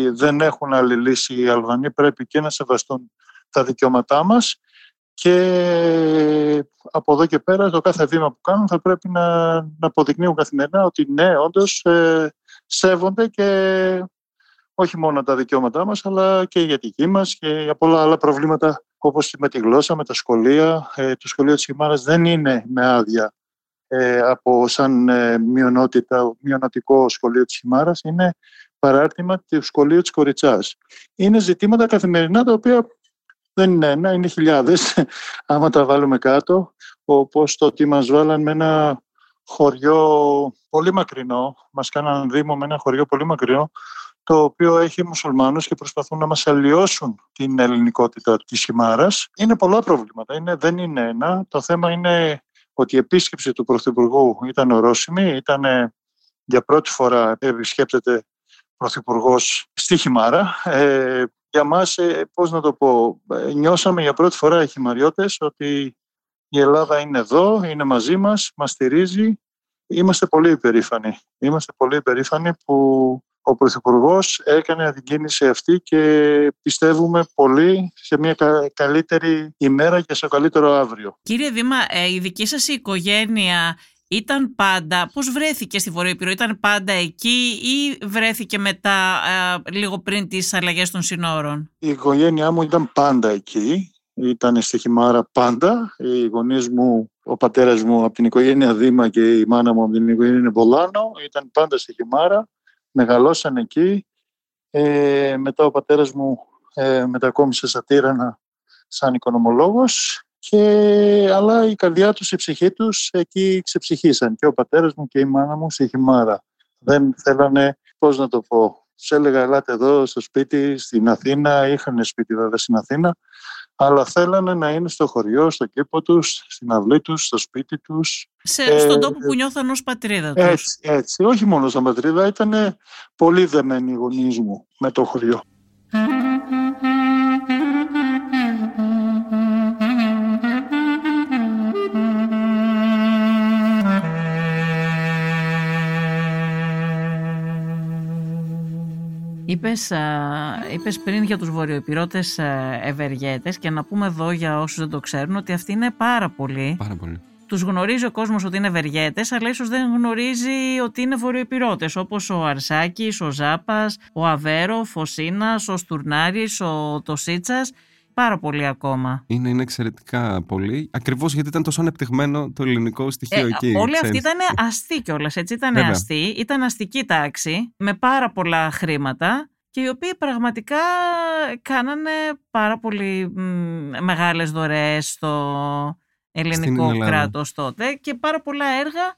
S5: δεν έχουν άλλη λύση οι Αλβανοί. Πρέπει και να σεβαστούν τα δικαιώματά μας και από εδώ και πέρα το κάθε βήμα που κάνουν θα πρέπει να, να αποδεικνύουν καθημερινά ότι ναι, όντως ε, σέβονται και όχι μόνο τα δικαιώματά μας αλλά και για τη γη μας και για πολλά άλλα προβλήματα όπως με τη γλώσσα, με τα σχολεία. Ε, το σχολείο της Χιμάρας δεν είναι με άδεια ε, από σαν ε, μειονότητα, μειονοτικό σχολείο της Χιμάρας. Είναι παράρτημα του σχολείου της Κοριτσάς. Είναι ζητήματα καθημερινά τα οποία δεν είναι ένα, είναι χιλιάδες. Άμα τα βάλουμε κάτω, όπως το ότι μας βάλαν με ένα χωριό πολύ μακρινό, μας κάναν δήμο με ένα χωριό πολύ μακρινό, το οποίο έχει μουσουλμάνους και προσπαθούν να μας αλλοιώσουν την ελληνικότητα της χιμάρας. Είναι πολλά προβλήματα, είναι, δεν είναι ένα. Το θέμα είναι ότι η επίσκεψη του Πρωθυπουργού ήταν ορόσημη, ήταν για πρώτη φορά επισκέπτεται Πρωθυπουργός στη Χιμάρα. Ε, για μας, ε, πώς να το πω, ε, νιώσαμε για πρώτη φορά οι χιμαριώτες ότι η Ελλάδα είναι εδώ, είναι μαζί μας, μας στηρίζει. Είμαστε πολύ υπερήφανοι. Είμαστε πολύ υπερήφανοι που ο Πρωθυπουργός έκανε την κίνηση αυτή και πιστεύουμε πολύ σε μια καλύτερη ημέρα και σε καλύτερο αύριο.
S1: Κύριε Δήμα, ε, η δική σας οικογένεια ήταν πάντα, πώς βρέθηκε στη Βορειοεπίρο, ήταν πάντα εκεί ή βρέθηκε μετά λίγο πριν τις αλλαγές των συνόρων;
S5: Η οικογένειά μου ήταν πάντα εκεί, ήταν στη Χιμάρα πάντα. Οι γονείς μου, ο πατέρας μου από την οικογένεια Δήμα και η μάνα μου από την οικογένεια Μπολάνο ήταν πάντα στη Χιμάρα, μεγαλώσαν εκεί. Ε, μετά ο πατέρας μου ε, μετακόμισε στα Τύρανα σαν οικονομολόγος και, αλλά η καρδιά τους, η ψυχή τους εκεί ξεψυχήσαν και ο πατέρας μου και η μάνα μου στη χυμάρα. Δεν θέλανε, πώς να το πω, τους έλεγα ελάτε εδώ στο σπίτι στην Αθήνα, είχαν σπίτι βέβαια στην Αθήνα, αλλά θέλανε να είναι στο χωριό, στο κήπο τους, στην αυλή τους, στο σπίτι τους.
S1: Σε, ε, στον τόπο που νιώθαν ως πατρίδα τους.
S5: Έτσι, έτσι. όχι μόνο σαν πατρίδα, ήταν πολύ δεμένοι οι γονείς μου με το χωριό.
S1: Είπες, είπες πριν για τους βορειοεπιρώτες ευεργέτες και να πούμε εδώ για όσους δεν το ξέρουν ότι αυτοί είναι πάρα πολλοί.
S4: Πάρα πολύ.
S1: Τους γνωρίζει ο κόσμος ότι είναι ευεργέτες αλλά ίσως δεν γνωρίζει ότι είναι βορειοεπιρώτες όπως ο Αρσάκης, ο Ζάπας, ο Αβέρο, ο Σίνας, ο Στουρνάρης, ο Τοσίτσας πάρα πολύ ακόμα.
S4: Είναι, είναι εξαιρετικά πολύ. Ακριβώς γιατί ήταν τόσο ανεπτυγμένο το ελληνικό στοιχείο
S1: ε,
S4: εκεί.
S1: Όλοι αυτοί ήταν αστεί κιόλας. Έτσι ήταν αστεί. Ήταν αστική τάξη με πάρα πολλά χρήματα και οι οποίοι πραγματικά κάνανε πάρα πολύ μεγάλες δωρεές στο ελληνικό κράτος τότε και πάρα πολλά έργα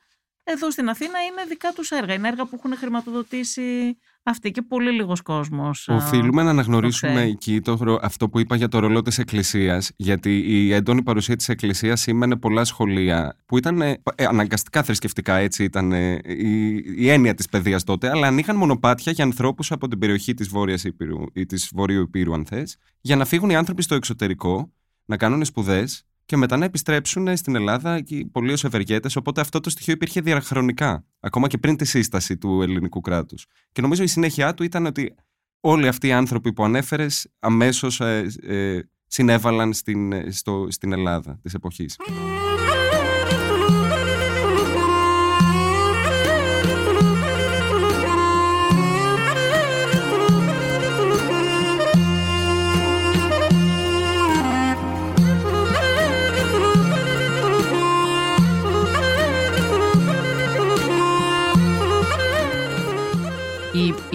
S1: εδώ στην Αθήνα είναι δικά τους έργα. Είναι έργα που έχουν χρηματοδοτήσει αυτή και πολύ λίγος κόσμος.
S4: Οφείλουμε να αναγνωρίσουμε εκεί το, αυτό που είπα για το ρολό της Εκκλησίας, γιατί η έντονη παρουσία της Εκκλησίας σήμαινε πολλά σχολεία που ήταν ε, αναγκαστικά θρησκευτικά, έτσι ήταν ε, η, η έννοια της παιδείας τότε, αλλά ανοίγαν μονοπάτια για ανθρώπους από την περιοχή της Βόρειας Υπήρου ή της Βορείου Υπήρου, αν θες, για να φύγουν οι άνθρωποι στο εξωτερικό, να κάνουν σπουδές και μετά να επιστρέψουν στην Ελλάδα και πολλοί ως ευεργέτες. Οπότε αυτό το στοιχείο υπήρχε διαχρονικά, ακόμα και πριν τη σύσταση του ελληνικού κράτους. Και νομίζω η συνέχεια του ήταν ότι όλοι αυτοί οι άνθρωποι που ανέφερες αμέσως ε, ε, συνέβαλαν στην, ε, στο, στην Ελλάδα της εποχής.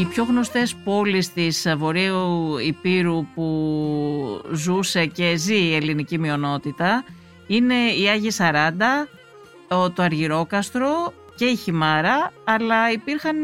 S1: Οι πιο γνωστές πόλεις της Βορείου Υπήρου που ζούσε και ζει η ελληνική μειονότητα είναι η Άγια Σαράντα, το Αργυρόκαστρο και η Χιμάρα, αλλά υπήρχαν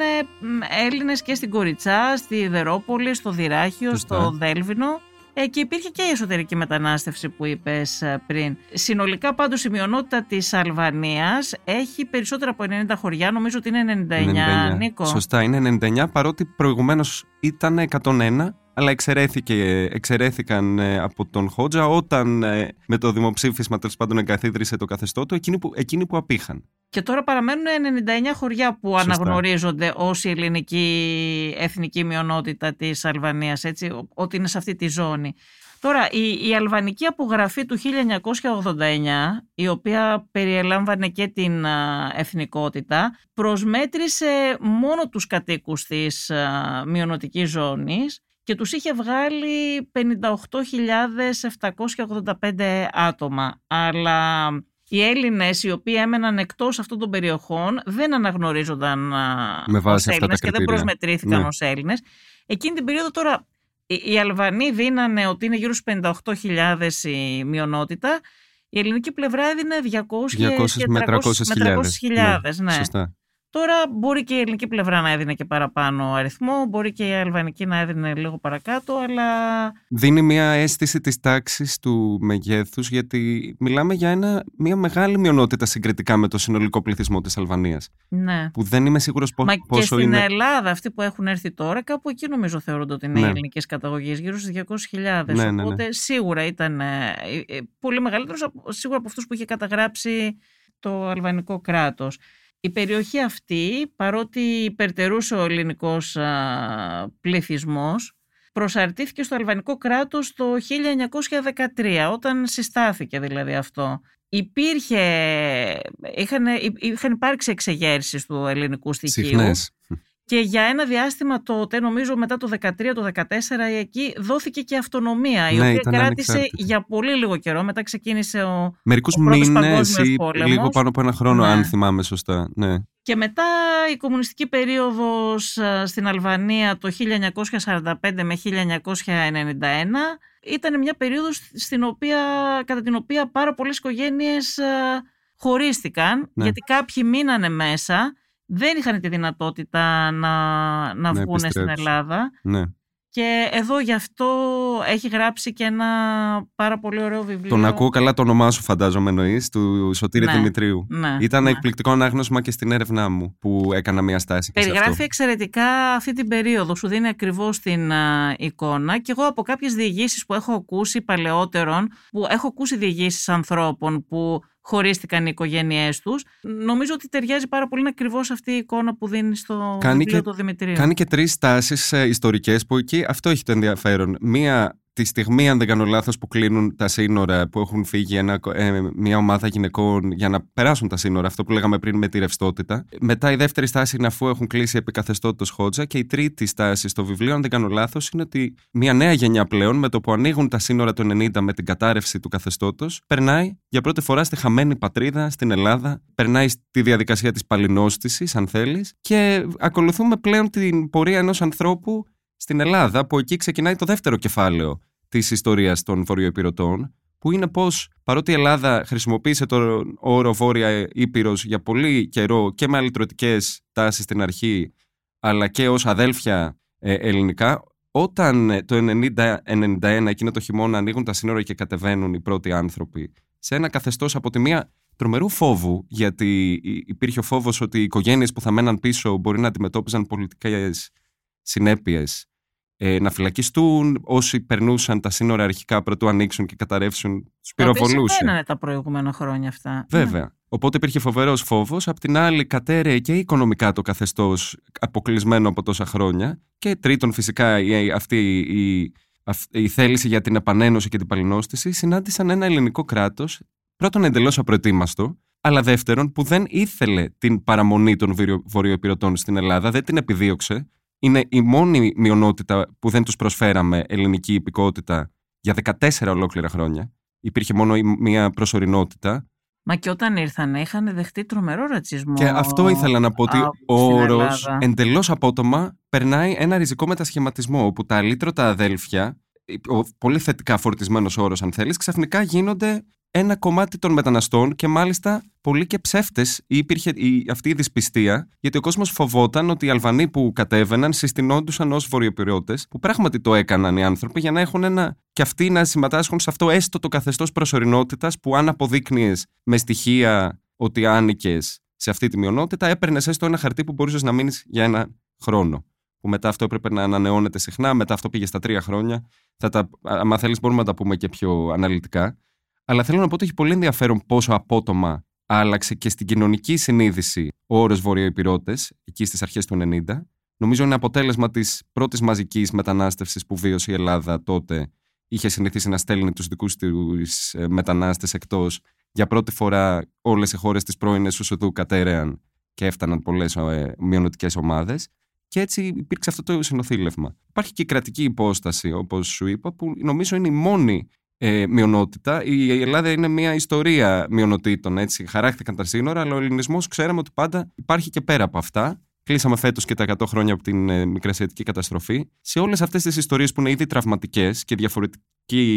S1: Έλληνες και στην Κοριτσά, στη Δερόπολη, στο Δυράχιο, στο Δέλβινο ε, και υπήρχε και η εσωτερική μετανάστευση που είπες ε, πριν. Συνολικά πάντως η μειονότητα της Αλβανίας έχει περισσότερα από 90 χωριά, νομίζω ότι είναι 99, 99. Νίκο.
S4: Σωστά, είναι 99 παρότι προηγουμένως ήταν 101 αλλά εξαιρέθηκε, εξαιρέθηκαν ε, από τον Χότζα όταν ε, με το δημοψήφισμα τέλος πάντων εγκαθίδρυσε το καθεστώ του εκείνοι που, εκείνοι που απήχαν.
S1: Και τώρα παραμένουν 99 χωριά που αναγνωρίζονται ως η ελληνική εθνική μειονότητα της Αλβανίας, έτσι, ότι είναι σε αυτή τη ζώνη. Τώρα, η, η αλβανική απογραφή του 1989, η οποία περιελάμβανε και την εθνικότητα, προσμέτρησε μόνο τους κατοίκους της α, μειονοτικής ζώνης και τους είχε βγάλει 58.785 άτομα. Αλλά οι Έλληνες οι οποίοι έμεναν εκτός αυτών των περιοχών δεν αναγνωρίζονταν
S4: Με βάση
S1: ως Έλληνες και δεν προσμετρήθηκαν ναι. ως Έλληνες. Εκείνη την περίοδο τώρα οι Αλβανοί δίνανε ότι είναι γύρω στους 58.000 η μειονότητα. Η ελληνική πλευρά έδινε 200, 200
S4: με 300.000.
S1: Ναι. ναι. Τώρα μπορεί και η ελληνική πλευρά να έδινε και παραπάνω αριθμό, μπορεί και η αλβανική να έδινε λίγο παρακάτω, αλλά...
S4: Δίνει μια αίσθηση της τάξης του μεγέθους, γιατί μιλάμε για ένα, μια μεγάλη μειονότητα συγκριτικά με το συνολικό πληθυσμό της Αλβανίας.
S1: Ναι.
S4: Που δεν είμαι σίγουρος πόσο είναι...
S1: Μα και στην Ελλάδα αυτοί που έχουν έρθει τώρα, κάπου εκεί νομίζω θεωρούνται ότι είναι ναι. ελληνικές καταγωγές, γύρω στις 200.000. Ναι, ναι, ναι, Οπότε σίγουρα ήταν ε, ε, πολύ μεγαλύτερος, σίγουρα από αυτούς που είχε καταγράψει το αλβανικό κράτος. Η περιοχή αυτή, παρότι υπερτερούσε ο ελληνικός πληθυσμός, προσαρτήθηκε στο αλβανικό κράτος το 1913, όταν συστάθηκε δηλαδή αυτό. Υπήρχε, είχαν, είχαν υπάρξει εξεγέρσεις του ελληνικού στοιχείου.
S4: Συχνές.
S1: Και για ένα διάστημα τότε, νομίζω μετά το 2013, το 2014, εκεί δόθηκε και αυτονομία, η ναι, οποία κράτησε για πολύ λίγο καιρό. Μετά ξεκίνησε ο,
S4: Μερικούς
S1: ο
S4: μήνες ή λίγο πάνω από ένα χρόνο, ναι. αν θυμάμαι σωστά. Ναι.
S1: Και μετά η κομμουνιστική περίοδος στην Αλβανία το 1945 με 1991 ήταν μια περίοδος στην οποία, κατά την οποία πάρα πολλές οικογένειες χωρίστηκαν, ναι. γιατί κάποιοι μείνανε μέσα δεν είχαν τη δυνατότητα να, να ναι, βγουν στην Ελλάδα.
S4: Ναι.
S1: Και εδώ γι' αυτό έχει γράψει και ένα πάρα πολύ ωραίο βιβλίο.
S4: Τον ακούω καλά το όνομά σου φαντάζομαι εννοείς, του Σωτήρη ναι, Δημητρίου.
S1: Ναι,
S4: Ήταν
S1: ναι.
S4: εκπληκτικό ανάγνωσμα και στην έρευνά μου που έκανα μια στάση.
S1: Περιγράφει εξαιρετικά αυτή την περίοδο, σου δίνει ακριβώς την εικόνα και εγώ από κάποιες διηγήσεις που έχω ακούσει παλαιότερων, που έχω ακούσει διηγήσεις ανθρώπων που χωρίστηκαν οι οικογένειές τους. Νομίζω ότι ταιριάζει πάρα πολύ ακριβώς αυτή η εικόνα που δίνει στο κάνει βιβλίο του Δημητρίου.
S4: Κάνει και τρεις τάσεις ε, ιστορικές που εκεί αυτό έχει το ενδιαφέρον. Μία τη στιγμή, αν δεν κάνω λάθος, που κλείνουν τα σύνορα, που έχουν φύγει ένα, ε, μια ομάδα γυναικών για να περάσουν τα σύνορα, αυτό που λέγαμε πριν με τη ρευστότητα. Μετά η δεύτερη στάση είναι αφού έχουν κλείσει επί καθεστώτο Χότζα. Και η τρίτη στάση στο βιβλίο, αν δεν κάνω λάθος, είναι ότι μια νέα γενιά πλέον, με το που ανοίγουν τα σύνορα του 90 με την κατάρρευση του καθεστώτος, περνάει για πρώτη φορά στη χαμένη πατρίδα, στην Ελλάδα, περνάει στη διαδικασία της παλινόστησης, αν θέλεις, και ακολουθούμε πλέον την πορεία ενός ανθρώπου στην Ελλάδα, που εκεί ξεκινάει το δεύτερο κεφάλαιο της ιστορίας των βορειοεπιρωτών, που είναι πω παρότι η Ελλάδα χρησιμοποίησε τον όρο Βόρεια Ήπειρος για πολύ καιρό και με αλλητρωτικέ τάσεις στην αρχή, αλλά και ως αδέλφια ε, ελληνικά, όταν ε, το 1991 εκείνο το χειμώνα ανοίγουν τα σύνορα και κατεβαίνουν οι πρώτοι άνθρωποι σε ένα καθεστώς από τη μία τρομερού φόβου, γιατί υπήρχε ο φόβος ότι οι οικογένειες που θα μέναν πίσω μπορεί να αντιμετώπιζαν πολιτικές συνέπειες ε, να φυλακιστούν. Όσοι περνούσαν τα σύνορα αρχικά πρωτού ανοίξουν και καταρρεύσουν, τους πυροβολούσε.
S1: Δεν τα προηγούμενα χρόνια αυτά.
S4: Βέβαια. Ναι. Οπότε υπήρχε φοβερός φόβος. Απ' την άλλη, κατέρεε και οικονομικά το καθεστώς αποκλεισμένο από τόσα χρόνια. Και τρίτον, φυσικά, η, αυτή η, η θέληση για την επανένωση και την παλινόστηση συνάντησαν ένα ελληνικό κράτος, πρώτον εντελώς απροετοίμαστο, αλλά δεύτερον που δεν ήθελε την παραμονή των βορειοεπιρωτών στην Ελλάδα, δεν την επιδίωξε, είναι η μόνη μειονότητα που δεν τους προσφέραμε ελληνική υπηκότητα για 14 ολόκληρα χρόνια. Υπήρχε μόνο μια προσωρινότητα.
S1: Μα και όταν ήρθαν είχαν δεχτεί τρομερό ρατσισμό.
S4: Και αυτό ήθελα να πω ότι ο όρος εντελώς απότομα περνάει ένα ριζικό μετασχηματισμό όπου τα αλήτρωτα αδέλφια, ο πολύ θετικά φορτισμένος όρος, αν θέλεις, ξαφνικά γίνονται ένα κομμάτι των μεταναστών και μάλιστα πολλοί και ψεύτες υπήρχε η, αυτή η δυσπιστία, γιατί ο κόσμος φοβόταν ότι οι Αλβανοί που κατέβαιναν συστηνόντουσαν ως βορειοπυριώτες, που πράγματι το έκαναν οι άνθρωποι για να έχουν ένα. και αυτοί να συμμετάσχουν σε αυτό έστω το καθεστώς προσωρινότητας που αν αποδείκνυες με στοιχεία ότι άνοικες σε αυτή τη μειονότητα, έπαιρνες έστω ένα χαρτί που μπορούσες να μείνεις για ένα χρόνο. Που μετά αυτό έπρεπε να ανανεώνεται συχνά, μετά αυτό πήγε στα τρία χρόνια. Θα τα, αν θέλεις, μπορούμε να τα πούμε και πιο αναλυτικά. Αλλά θέλω να πω ότι έχει πολύ ενδιαφέρον πόσο απότομα άλλαξε και στην κοινωνική συνείδηση ο όρος Βορειοϊπηρώτες εκεί στις αρχές του 90. Νομίζω είναι αποτέλεσμα της πρώτης μαζικής μετανάστευσης που βίωσε η Ελλάδα τότε. Είχε συνηθίσει να στέλνει τους δικούς της ε, μετανάστες εκτός. Για πρώτη φορά όλες οι χώρες της πρώην Εσουσοδού κατέρεαν και έφταναν πολλές ε, μειονοτικές ομάδες. Και έτσι υπήρξε αυτό το συνοθήλευμα. Υπάρχει και η κρατική υπόσταση, όπως σου είπα, που νομίζω είναι η μόνη ε, μειονότητα. Η Ελλάδα είναι μια ιστορία μειονοτήτων. Έτσι. Χαράχτηκαν τα σύνορα, αλλά ο ελληνισμός ξέραμε ότι πάντα υπάρχει και πέρα από αυτά. Κλείσαμε φέτος και τα 100 χρόνια από την ε, Μικρασιατική καταστροφή. Σε όλες αυτές τις ιστορίες που είναι ήδη τραυματικές και διαφορετικοί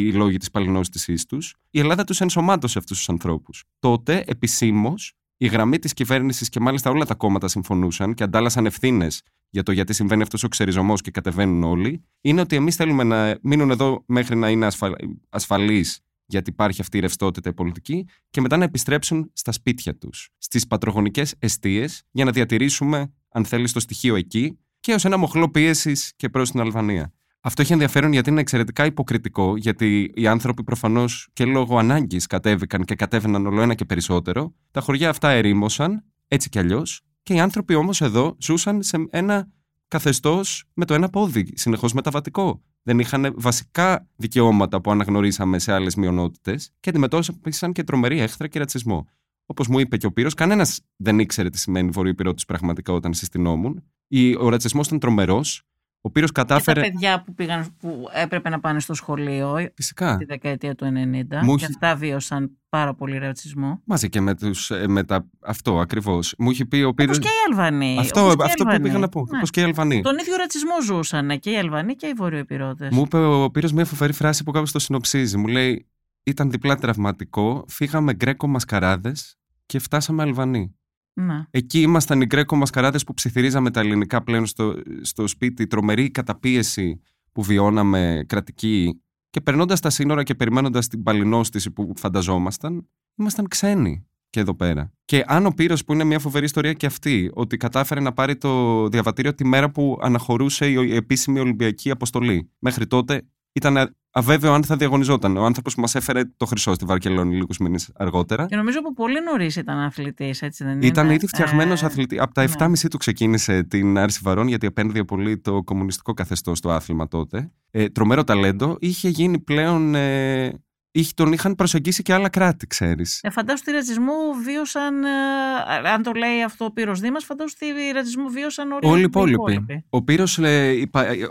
S4: οι λόγοι της παλινόστησή τους, η Ελλάδα τους ενσωμάτωσε αυτούς τους ανθρώπους. Τότε, επισήμως, η γραμμή της κυβέρνησης και μάλιστα όλα τα κόμματα συμφωνούσαν και αντάλλασαν ευθύνες για το γιατί συμβαίνει αυτός ο ξεριζωμός και κατεβαίνουν όλοι, είναι ότι εμείς θέλουμε να μείνουν εδώ μέχρι να είναι ασφα... ασφαλείς, γιατί υπάρχει αυτή η ρευστότητα η πολιτική, και μετά να επιστρέψουν στα σπίτια τους, στις πατρογονικές αιστείες, για να διατηρήσουμε, αν θέλεις, το στοιχείο εκεί και ως ένα μοχλό πίεσης και προς την Αλβανία. Αυτό έχει ενδιαφέρον γιατί είναι εξαιρετικά υποκριτικό, γιατί οι άνθρωποι προφανώς και λόγω ανάγκης κατέβηκαν και κατέβαιναν όλο ένα και περισσότερο. Τα χωριά αυτά ερήμωσαν, έτσι κι αλλιώς, και οι άνθρωποι όμως εδώ ζούσαν σε ένα καθεστώς με το ένα πόδι, συνεχώς μεταβατικό. Δεν είχαν βασικά δικαιώματα που αναγνωρίσαμε σε άλλες μειονότητες και αντιμετώπισαν και τρομερή έχθρα και ρατσισμό. Όπως μου είπε και ο Πύρος, κανένας δεν ήξερε τι σημαίνει βορειοπυρότη πραγματικά όταν συστηνόμουν. Ο ρατσισμός ήταν τρομερός. Ο Πύρος κατάφερε.
S1: Και τα παιδιά που, πήγαν, που έπρεπε να πάνε στο σχολείο
S4: Φυσικά.
S1: τη δεκαετία του 90 Μου και αυτά βίωσαν πάρα πολύ ρατσισμό.
S4: Μαζί και με, τους, ε, με τα... αυτό ακριβώς. Μου είχε πει ο Πύρος...
S1: Όπως και οι Αλβανοί.
S4: Αυτό, αυτό που πήγα να πω. Ναι. Όπως και οι Αλβανοί.
S1: Τον ίδιο ρατσισμό ζούσαν και οι Αλβανοί και οι Βορειοεπιρώτες.
S4: Μου είπε ο Πύρος μια φοβερή φράση που κάπως το συνοψίζει. Μου λέει ήταν διπλά τραυματικό, φύγαμε γκρέκο μασκαράδες και φτάσαμε Αλβανοί.
S1: Να.
S4: Εκεί ήμασταν οι Γκρέκο Μασκαράδε που ψιθυρίζαμε τα ελληνικά πλέον στο, στο σπίτι, τρομερή καταπίεση που βιώναμε κρατική και περνώντας τα σύνορα και περιμένοντας την παλινόστηση που φανταζόμασταν, ήμασταν ξένοι και εδώ πέρα. Και αν ο Πύρος που είναι μια φοβερή ιστορία και αυτή, ότι κατάφερε να πάρει το διαβατήριο τη μέρα που αναχωρούσε η επίσημη Ολυμπιακή αποστολή. Μέχρι τότε ήταν αβέβαιο αν θα διαγωνιζόταν. Ο άνθρωπος που μας έφερε το χρυσό στη Βαρκελόνη λίγους μήνες αργότερα.
S1: Και νομίζω από πολύ νωρίς ήταν αθλητής, έτσι δεν
S4: είναι; Ήταν ήδη φτιαγμένος ε... αθλητή. Από τα 7,5 ναι. του ξεκίνησε την άρση βαρών, γιατί επένδυε πολύ το κομμουνιστικό καθεστώς στο άθλημα τότε. Ε, τρομερό ταλέντο. Είχε γίνει πλέον ε, τον είχαν προσεγγίσει και άλλα κράτη, ξέρεις.
S1: Ε, φαντάσου ότι ρατσισμό βίωσαν. Ε, αν το λέει αυτό ο Πύρος Δήμας, φαντάσου ότι ρατσισμό βίωσαν όλοι,
S4: όλοι οι υπόλοιποι. Ο Πύρος,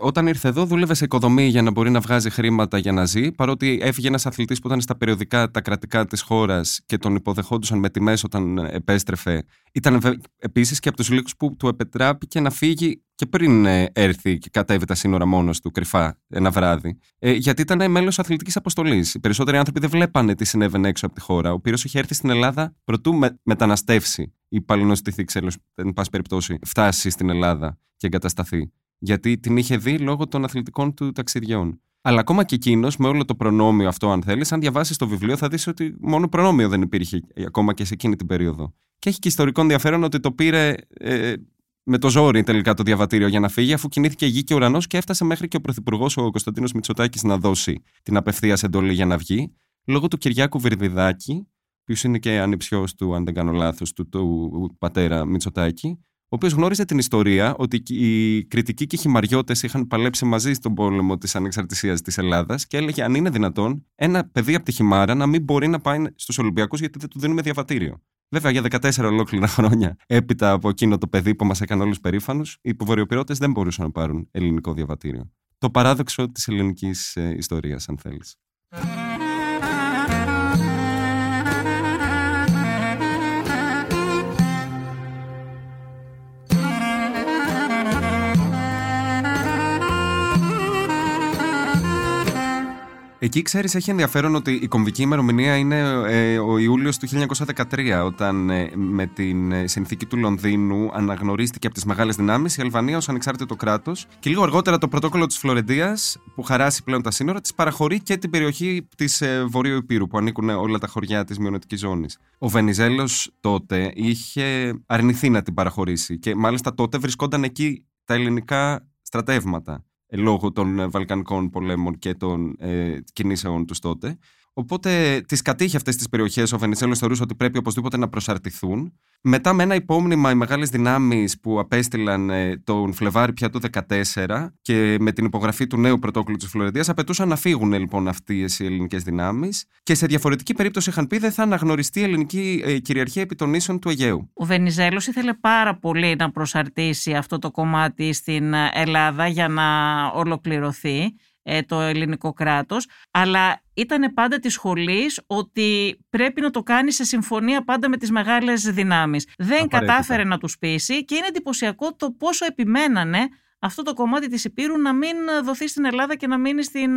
S4: όταν ήρθε εδώ, δούλευε σε οικοδομή για να μπορεί να βγάζει χρήματα για να ζει. Παρότι έφυγε ένας αθλητής που ήταν στα περιοδικά τα κρατικά της χώρας και τον υποδεχόντουσαν με τιμές όταν επέστρεφε. Ήταν επίσης και από τους λίγους που του επετράπηκε να φύγει και πριν ε, έρθει και κατέβει τα σύνορα μόνος του κρυφά ένα βράδυ. Ε, γιατί ήταν μέλος αθλητικής αποστολής. Οι περισσότεροι άνθρωποι δεν βλέπανε τι συνέβαινε έξω από τη χώρα. Ο Πύρος είχε έρθει στην Ελλάδα προτού με, μεταναστεύσει ή παλαινοστηθεί, ξέρω, εν πάση περιπτώσει, φτάσει στην Ελλάδα και εγκατασταθεί. Γιατί την είχε δει λόγω των αθλητικών του ταξιδιών. Αλλά ακόμα και εκείνος, με όλο το προνόμιο αυτό, αν θέλεις, αν διαβάσεις το βιβλίο, θα δεις ότι μόνο προνόμιο δεν υπήρχε ακόμα και σε εκείνη την περίοδο. Και έχει και ιστορικό ενδιαφέρον ότι το πήρε ε, με το ζόρι τελικά το διαβατήριο για να φύγει, αφού κινήθηκε γη και ουρανός και έφτασε μέχρι και ο Πρωθυπουργός ο Κωνσταντίνος Μητσοτάκης να δώσει την απευθείας εντολή για να βγει, λόγω του Κυριάκου Βερδιδάκη, που είναι και ανιψιός του, αν δεν κάνω λάθος, του, του, πατέρα Μητσοτάκη, ο οποίος γνώριζε την ιστορία ότι οι κριτικοί και οι χυμαριώτες είχαν παλέψει μαζί στον πόλεμο της ανεξαρτησίας της Ελλάδας και έλεγε αν είναι δυνατόν ένα παιδί από τη χυμάρα να μην μπορεί να πάει στους Ολυμπιακούς γιατί δεν του δίνουμε διαβατήριο. Βέβαια, για 14 ολόκληρα χρόνια έπειτα από εκείνο το παιδί που μας έκανε όλους περήφανους, οι υποβορειοπυρώτε δεν μπορούσαν να πάρουν ελληνικό διαβατήριο. Το παράδοξο της ελληνικής ε, ιστορίας, αν θέλεις. Εκεί ξέρεις, έχει ενδιαφέρον ότι η κομβική ημερομηνία είναι ε, ο Ιούλιος του 1913, όταν ε, με την ε, συνθήκη του Λονδίνου αναγνωρίστηκε από τις μεγάλες δυνάμεις η Αλβανία ως ανεξάρτητο κράτος. Και λίγο αργότερα το πρωτόκολλο της Φλωρεντίας, που χαράσει πλέον τα σύνορα, της παραχωρεί και την περιοχή της ε, Βορείου Υπήρου, που ανήκουν όλα τα χωριά της μειονοτικής ζώνης. Ο Βενιζέλος τότε είχε αρνηθεί να την παραχωρήσει και μάλιστα τότε βρισκόταν εκεί τα ελληνικά στρατεύματα λόγω των ε, Βαλκανικών πολέμων και των ε, κινήσεων τους τότε. Οπότε τις κατήχε αυτές τις περιοχές. Ο Βενιζέλος θεωρούσε ότι πρέπει οπωσδήποτε να προσαρτηθούν. Μετά, με ένα υπόμνημα, οι μεγάλες δυνάμεις που απέστειλαν ε, τον Φλεβάρι πια του 2014 και με την υπογραφή του νέου πρωτόκολλου της Φλωρεντίας, απαιτούσαν να φύγουν λοιπόν αυτές οι ελληνικές δυνάμεις. Και σε διαφορετική περίπτωση είχαν πει δεν θα αναγνωριστεί η ελληνική ε, κυριαρχία επί των νήσων του Αιγαίου.
S1: Ο Βενιζέλος ήθελε πάρα πολύ να προσαρτήσει αυτό το κομμάτι στην Ελλάδα για να ολοκληρωθεί. Ε, το ελληνικό κράτος, αλλά ήταν πάντα της σχολής ότι πρέπει να το κάνει σε συμφωνία πάντα με τις μεγάλες δυνάμεις. Δεν κατάφερε να τους πείσει και είναι εντυπωσιακό το πόσο επιμένανε αυτό το κομμάτι της Υπήρου να μην δοθεί στην Ελλάδα και να μείνει στην,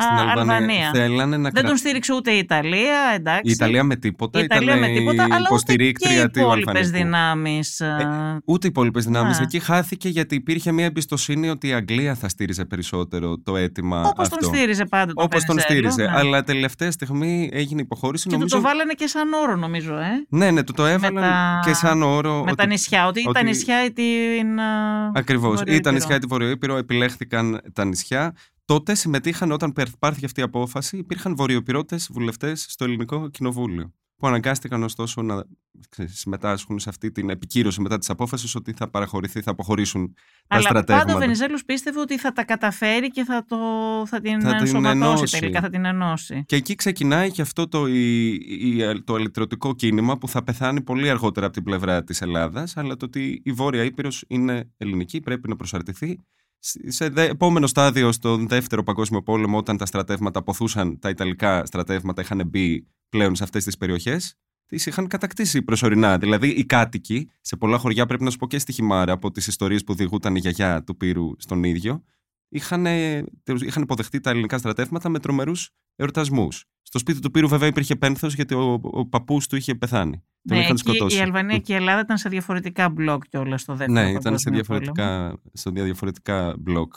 S1: στην Αλβανία.
S4: Να
S1: Δεν τον στήριξε ούτε η Ιταλία, εντάξει.
S4: Η Ιταλία με τίποτα.
S1: Η Ιταλία με τίποτα, αλλά ούτε και οι υπόλοιπες δυνάμεις. Ε,
S4: ούτε οι υπόλοιπες δυνάμεις. Εκεί χάθηκε γιατί υπήρχε μια εμπιστοσύνη ότι η Αγγλία θα στήριζε περισσότερο το αίτημα
S1: Όπως αυτό. Όπω τον στήριζε πάντα το
S4: Όπως τον στήριζε. Ναι. Αλλά τελευταία στιγμή έγινε υποχώρηση.
S1: Και νομίζω... του το βάλανε και σαν όρο, νομίζω. Ε;
S4: Ναι, ναι, του το έβαλαν και σαν όρο.
S1: Με τα νησιά. Ότι, ότι... τα νησιά ή την.
S4: Ακριβώς. Ήταν τα νησιά τη Βορειοήπειρο επιλέχθηκαν τα νησιά. Τότε συμμετείχαν όταν πάρθηκε αυτή η απόφαση, υπήρχαν βορειοπυρώτε βουλευτές στο ελληνικό κοινοβούλιο. Που αναγκάστηκαν ωστόσο να συμμετάσχουν σε αυτή την επικύρωση μετά της απόφασης ότι θα παραχωρηθεί, θα αποχωρήσουν τα
S1: Αλλά
S4: στρατεύματα.
S1: πάντα ο Βενιζέλος πίστευε ότι θα τα καταφέρει και θα, το, θα την θα ενσωματώσει την τελικά, θα την ενώσει.
S4: Και εκεί ξεκινάει και αυτό το, η, η, το αλυτρωτικό κίνημα που θα πεθάνει πολύ αργότερα από την πλευρά της Ελλάδας, αλλά το ότι η Βόρεια Ήπειρος είναι ελληνική, πρέπει να προσαρτηθεί σε επόμενο στάδιο, στον δεύτερο παγκόσμιο πόλεμο, όταν τα στρατεύματα αποθούσαν, τα Ιταλικά στρατεύματα είχαν μπει πλέον σε αυτές τις περιοχές, τις είχαν κατακτήσει προσωρινά. Δηλαδή, οι κάτοικοι σε πολλά χωριά, πρέπει να σου πω και στη Χιμάρα, από τις ιστορίες που διηγούταν η γιαγιά του Πύρου στον ίδιο, είχαν, είχαν υποδεχτεί τα ελληνικά στρατεύματα με τρομερούς εορτασμούς. Στο σπίτι του Πύρου, βέβαια, υπήρχε πένθος γιατί ο, ο παππούς του είχε πεθάνει.
S1: Ναι, εκεί η Αλβανία και η Ελλάδα ήταν σε διαφορετικά μπλοκ κιόλας στο δεύτερο.
S4: Ναι, ήταν σε διαφορετικά, σε διαφορετικά μπλοκ.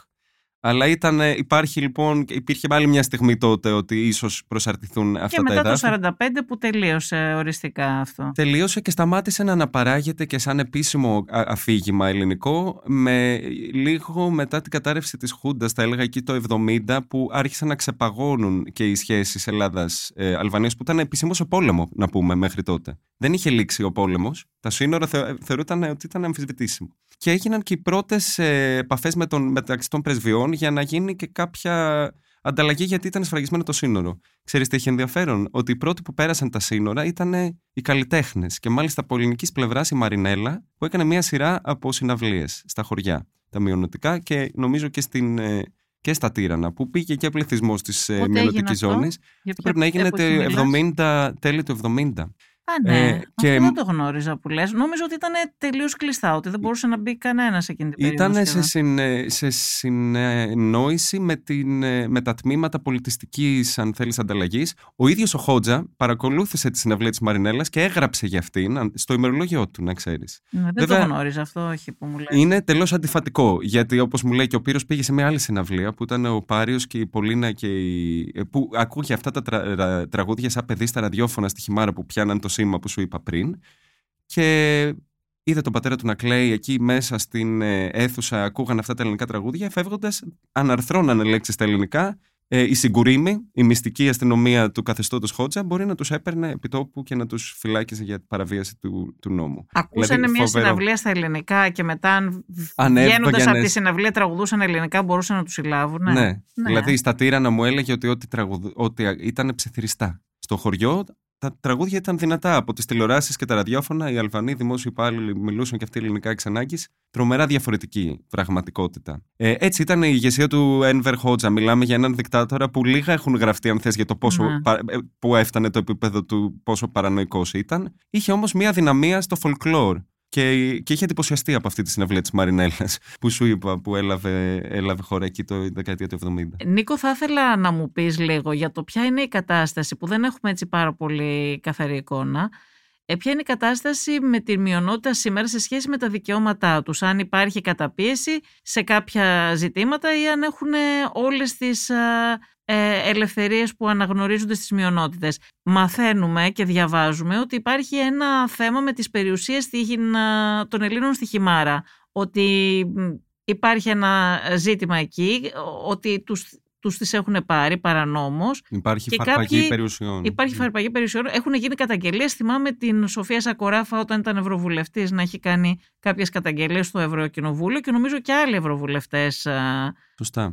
S4: Αλλά ήταν, υπάρχει λοιπόν, υπήρχε άλλη μια στιγμή τότε ότι ίσως προσαρτηθούν αυτά
S1: τα
S4: εδάφη.
S1: Και μετά το 1945 που τελείωσε οριστικά αυτό.
S4: Τελείωσε και σταμάτησε να αναπαράγεται και σαν επίσημο αφήγημα ελληνικό με λίγο μετά την κατάρρευση της Χούντας, θα έλεγα εκεί το 70 που άρχισαν να ξεπαγώνουν και οι σχέσεις Ελλάδας-Αλβανίας που ήταν επισήμω σε πόλεμο να πούμε μέχρι τότε. Δεν είχε λήξει ο πόλεμος, τα σύνορα θεωρούταν ότι ήταν αμφισβητήσιμο. Και έγιναν και οι πρώτες επαφές με μεταξύ των πρεσβειών για να γίνει και κάποια ανταλλαγή γιατί ήταν σφραγισμένο το σύνορο. Ξέρεις τι έχει ενδιαφέρον, ότι οι πρώτοι που πέρασαν τα σύνορα ήταν οι καλλιτέχνες και μάλιστα από ελληνικής πλευράς η Μαρινέλα που έκανε μια σειρά από συναυλίες στα χωριά, τα μειονοτικά και νομίζω και, στην, ε, και στα Τύρανα που πήγε και πληθυσμός της ε, μειονοτικής ζώνης. Πρέπει να έγινε 70, τέλη του 70.
S1: Α, ναι. Ε, και... Αυτό δεν το γνώριζα που λες. Νόμιζα ότι ήταν τελείως κλειστά, ότι δεν μπορούσε να μπει κανένας σε εκείνη την
S4: περίοδο. Ήταν σε, συν, σε συνεννόηση με, την, με τα τμήματα πολιτιστικής, αν θέλεις, ανταλλαγής. Ο ίδιος ο Χότζα παρακολούθησε τη συναυλία της Μαρινέλας και έγραψε για αυτήν στο ημερολόγιο του, να ξέρεις.
S1: Ναι, δεν Βέβαια, το γνώριζα αυτό, όχι που μου λέει.
S4: Είναι τελώς αντιφατικό. Γιατί όπως μου λέει και ο Πύρος πήγε σε μια άλλη συναυλία που ήταν ο Πάριος και η Πολίνα και η. που ακούγε αυτά τα τρα, τραγούδια σαν παιδί στα ραδιόφωνα στη χιμάρα που πιάναν το σήμα που σου είπα πριν και είδε τον πατέρα του να κλαίει εκεί μέσα στην ε, αίθουσα, ακούγαν αυτά τα ελληνικά τραγούδια, φεύγοντας, αναρθρώνανε λέξεις στα ελληνικά. Ε, η Συγκουρίμη, η μυστική αστυνομία του καθεστώτος Χότζα, μπορεί να τους έπαιρνε επιτόπου και να τους φυλάκιζε για παραβίαση του, του νόμου.
S1: Ακούσανε δηλαδή, μια συναυλία στα ελληνικά και μετά, βγαίνοντας από τη συναυλία, τραγουδούσαν ελληνικά, μπορούσαν να τους συλλάβουν. Ναι.
S4: ναι. Δηλαδή, στα τύρανα μου έλεγε ότι ό,τι, ότι ήταν ψιθυριστά. Στο χωριό τα τραγούδια ήταν δυνατά. Από τις τηλεοράσεις και τα ραδιόφωνα, οι Αλβανοί δημόσιοι υπάλληλοι μιλούσαν και αυτοί ελληνικά εξ ανάγκης. Τρομερά διαφορετική πραγματικότητα. Ε, έτσι ήταν η ηγεσία του Ένβερ Χότζα. Μιλάμε για έναν δικτάτορα που λίγα έχουν γραφτεί, αν θες, για το πόσο, ναι. ε, που έφτανε το επίπεδο του, πόσο παρανοϊκός ήταν. Είχε όμως μια δυναμία στο folklore. Και, και είχε εντυπωσιαστεί από αυτή τη συναυλία της Μαρινέλας που σου είπα, που έλαβε, έλαβε χώρα εκεί το δεκαετία του 70.
S1: Νίκο, θα ήθελα να μου πεις λίγο για το ποια είναι η κατάσταση που δεν έχουμε έτσι πάρα πολύ καθαρή εικόνα. Ε, ποια είναι η κατάσταση με τη μειονότητα σήμερα σε σχέση με τα δικαιώματά τους, αν υπάρχει καταπίεση σε κάποια ζητήματα ή αν έχουν όλες τις ε, ελευθερίες που αναγνωρίζονται στις μειονότητες; Μαθαίνουμε και διαβάζουμε ότι υπάρχει ένα θέμα με τις περιουσίες των Ελλήνων στη Χιμάρα, ότι υπάρχει ένα ζήτημα εκεί, ότι τους τους τις έχουν πάρει παρανόμως.
S4: Υπάρχει και φαρπαγή κάποιοι... περιουσιών.
S1: Υπάρχει ναι. φαρπαγή περιουσιών. Έχουν γίνει καταγγελίες. Θυμάμαι την Σοφία Σακοράφα όταν ήταν Ευρωβουλευτής να έχει κάνει κάποιες καταγγελίες στο Ευρωκοινοβούλιο και νομίζω και άλλοι Ευρωβουλευτές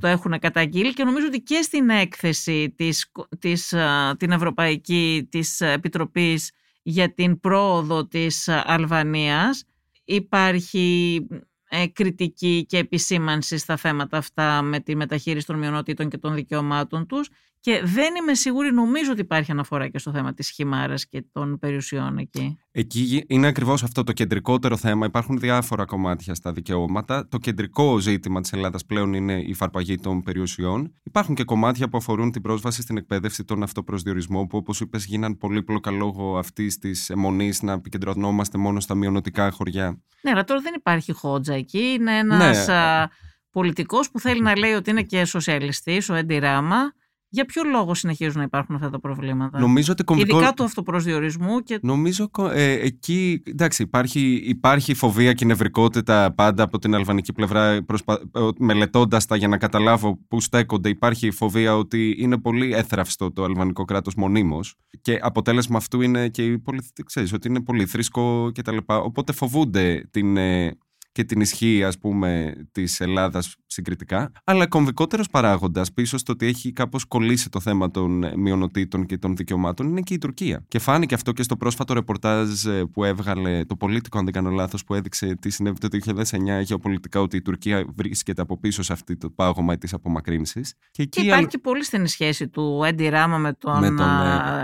S1: το έχουν καταγγείλει. Και νομίζω ότι και στην έκθεση της, της, την Ευρωπαϊκή της Επιτροπής για την πρόοδο της Αλβανίας υπάρχει ε, κριτική και επισήμανση στα θέματα αυτά με τη μεταχείριση των μειονότητων και των δικαιωμάτων τους και δεν είμαι σίγουρη, νομίζω ότι υπάρχει αναφορά και στο θέμα της χυμάρας και των περιουσιών εκεί.
S4: Εκεί είναι ακριβώς αυτό το κεντρικότερο θέμα. Υπάρχουν διάφορα κομμάτια στα δικαιώματα. Το κεντρικό ζήτημα της Ελλάδας πλέον είναι η φαρπαγή των περιουσιών. Υπάρχουν και κομμάτια που αφορούν την πρόσβαση στην εκπαίδευση, τον αυτοπροσδιορισμό, που όπως είπες γίναν πολύπλοκα λόγω αυτής της αιμονής να επικεντρωνόμαστε μόνο στα μειονοτικά χωριά.
S1: Ναι, αλλά τώρα δεν υπάρχει χότζα εκεί. Είναι ένας ναι. πολιτικός που θέλει να λέει ότι είναι και σοσιαλιστής, ο Έντι Ράμα για ποιο λόγο συνεχίζουν να υπάρχουν αυτά τα προβλήματα;
S4: Νομίζω ότι κομβικό...
S1: Ειδικά του αυτοπροσδιορισμού. Και...
S4: Νομίζω ε, εκεί εντάξει, υπάρχει, υπάρχει φοβία και νευρικότητα πάντα από την αλβανική πλευρά προσπα... μελετώντας τα για να καταλάβω πού στέκονται. Υπάρχει φοβία ότι είναι πολύ έθραυστο το αλβανικό κράτος μονίμως. Και αποτέλεσμα αυτού είναι και η ξέρεις, ότι είναι πολύ θρήσκο κτλ. Οπότε φοβούνται την, ε, και την ισχύ ας πούμε της Ελλάδας συγκριτικά αλλά κομβικότερος παράγοντας πίσω στο ότι έχει κάπως κολλήσει το θέμα των μειονοτήτων και των δικαιωμάτων είναι και η Τουρκία. Και φάνηκε αυτό και στο πρόσφατο ρεπορτάζ ε, που έβγαλε το πολίτικο αν δεν κάνω λάθος που έδειξε τι συνέβη το 2009 γεωπολιτικά ότι η Τουρκία βρίσκεται από πίσω σε αυτό το πάγωμα της απομακρύνσης.
S1: Και, εκεί και υπάρχει και πολύ στενή σχέση του Έντι Ράμα με τον, με τον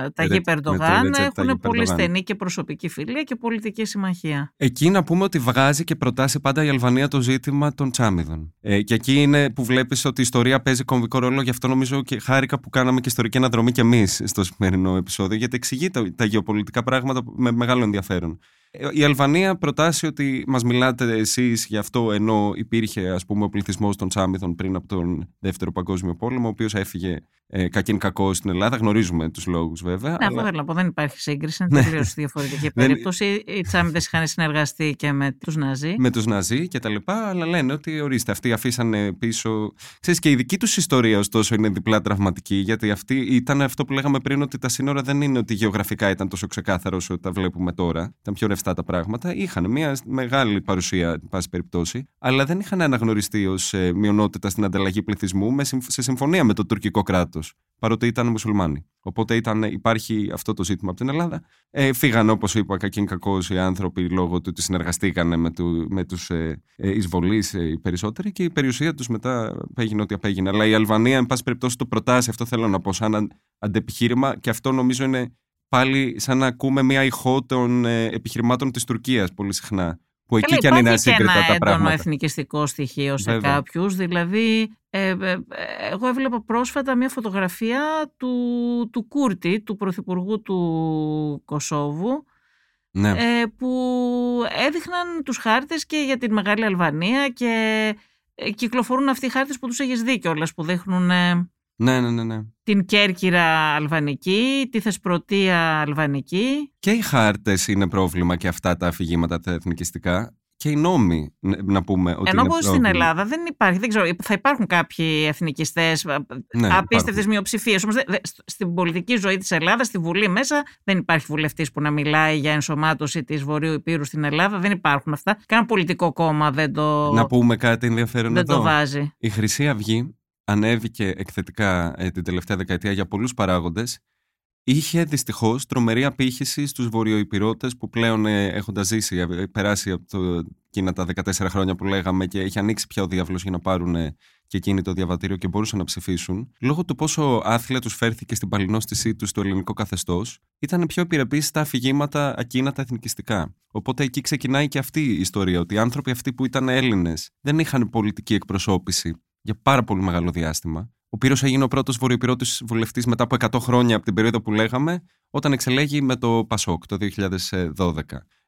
S1: ε, Ταγί Περντογάν. Έχουν πολύ στενή και προσωπική φιλία και πολιτική συμμαχία.
S4: Εκεί να πούμε ότι βγάζει και προτάσει πάντα η Αλβανία το ζήτημα των τσάμιδων. Ε, και εκεί είναι που βλέπεις ότι η ιστορία παίζει κομβικό ρόλο. Γι' αυτό νομίζω και χάρηκα που κάναμε και ιστορική αναδρομή και εμείς στο σημερινό επεισόδιο, γιατί εξηγεί τα, τα γεωπολιτικά πράγματα με μεγάλο ενδιαφέρον. Ε, η Αλβανία προτάσει ότι μας μιλάτε εσείς γι' αυτό ενώ υπήρχε ας πούμε, ο πληθυσμός των Τσάμιδων πριν από τον Δεύτερο Παγκόσμιο Πόλεμο, ο οποίος έφυγε ε, κακήν κακό στην Ελλάδα. Γνωρίζουμε τους λόγους βέβαια.
S1: Ναι, αλλά... αυτό θέλω να πω. Δεν υπάρχει σύγκριση. Είναι τελείως διαφορετική περίπτωση. Οι Τσάμιδε είχαν συνεργαστεί και με τους Ναζί.
S4: Με τους Ναζί και τα λοιπά, αλλά λένε ότι ορίστε, αυτοί αφήσανε πίσω. Ξέρεις, και η δική τους ιστορία, ωστόσο, είναι διπλά τραυματική, γιατί αυτή ήταν αυτό που λέγαμε πριν, ότι τα σύνορα δεν είναι ότι γεωγραφικά ήταν τόσο ξεκάθαρο όσο τα βλέπουμε τώρα. Ήταν πιο ρευστά τα πράγματα. Είχαν μια μεγάλη παρουσία, εν πάση περιπτώσει, αλλά δεν είχαν αναγνωριστεί ως ε, μειονότητα στην ανταλλαγή πληθυσμού σε συμφωνία με το τουρκικό κράτος παρότι ήταν μουσουλμάνοι. Οπότε ήταν, υπάρχει αυτό το ζήτημα από την Ελλάδα. Ε, φύγαν, όπως είπα, κακήν κακός οι άνθρωποι λόγω του ότι συνεργαστήκαν με, του, με τους ε, ε, εισβολείς ε, οι περισσότεροι και η περιουσία τους μετά έγινε ό,τι απέγινε. Αλλά η Αλβανία, εν πάση περιπτώσει, το προτάσει, αυτό θέλω να πω, σαν αντεπιχείρημα και αυτό νομίζω είναι πάλι σαν να ακούμε μια ηχό των ε, επιχειρημάτων της Τουρκίας πολύ συχνά. Που εκεί
S1: και
S4: αν είναι ασύγκριτα τα
S1: πράγματα.
S4: Υπάρχει
S1: ένα εθνικιστικό στοιχείο σε κάποιους. Δηλαδή, ε, ε, εγώ έβλεπα πρόσφατα μια φωτογραφία του, του Κούρτη, του Πρωθυπουργού του Κωσόβου, ναι. ε, που έδειχναν τους χάρτες και για την Μεγάλη Αλβανία και ε, κυκλοφορούν αυτοί οι χάρτες που τους έχεις δει κιόλας, που δείχνουν
S4: ναι, ναι, ναι, ναι.
S1: την Κέρκυρα αλβανική, τη Θεσπρωτεία αλβανική.
S4: Και οι χάρτες είναι πρόβλημα και αυτά τα αφηγήματα τα εθνικιστικά και οι νόμοι, να πούμε ότι
S1: Ενώ
S4: όπως
S1: στην Ελλάδα δεν υπάρχει, δεν ξέρω, θα υπάρχουν κάποιοι εθνικιστές, ναι, απίστευτες μειοψηφίες. Όμως στην πολιτική ζωή της Ελλάδας, στη Βουλή μέσα, δεν υπάρχει βουλευτής που να μιλάει για ενσωμάτωση της Βορείου Υπήρου στην Ελλάδα. Δεν υπάρχουν αυτά. Κανένα πολιτικό κόμμα δεν το.
S4: Να πούμε κάτι ενδιαφέρον
S1: δεν
S4: εδώ.
S1: το βάζει.
S4: Η Χρυσή Αυγή ανέβηκε εκθετικά ε, την τελευταία δεκαετία για πολλούς παράγοντες είχε δυστυχώς τρομερή απήχηση στους βορειοϊπηρώτες που πλέον ε, έχοντας ζήσει, ε, περάσει από το, εκείνα τα 14 χρόνια που λέγαμε και έχει ανοίξει πια ο διάβλος για να πάρουν ε, και εκείνη το διαβατήριο και μπορούσαν να ψηφίσουν, λόγω του πόσο άθλια τους φέρθηκε στην παλινόστησή τους στο ελληνικό καθεστώς, ήταν πιο επιρρεπεί στα αφηγήματα εκείνα τα εθνικιστικά. Οπότε εκεί ξεκινάει και αυτή η ιστορία, ότι οι άνθρωποι αυτοί που ήταν Έλληνες δεν είχαν πολιτική εκπροσώπηση για πάρα πολύ μεγάλο διάστημα. Ο Πύρος έγινε ο πρώτος βορειοπυρώτης βουλευτής μετά από 100 χρόνια από την περίοδο που λέγαμε, όταν εξελέγει με το Πασόκ το 2012.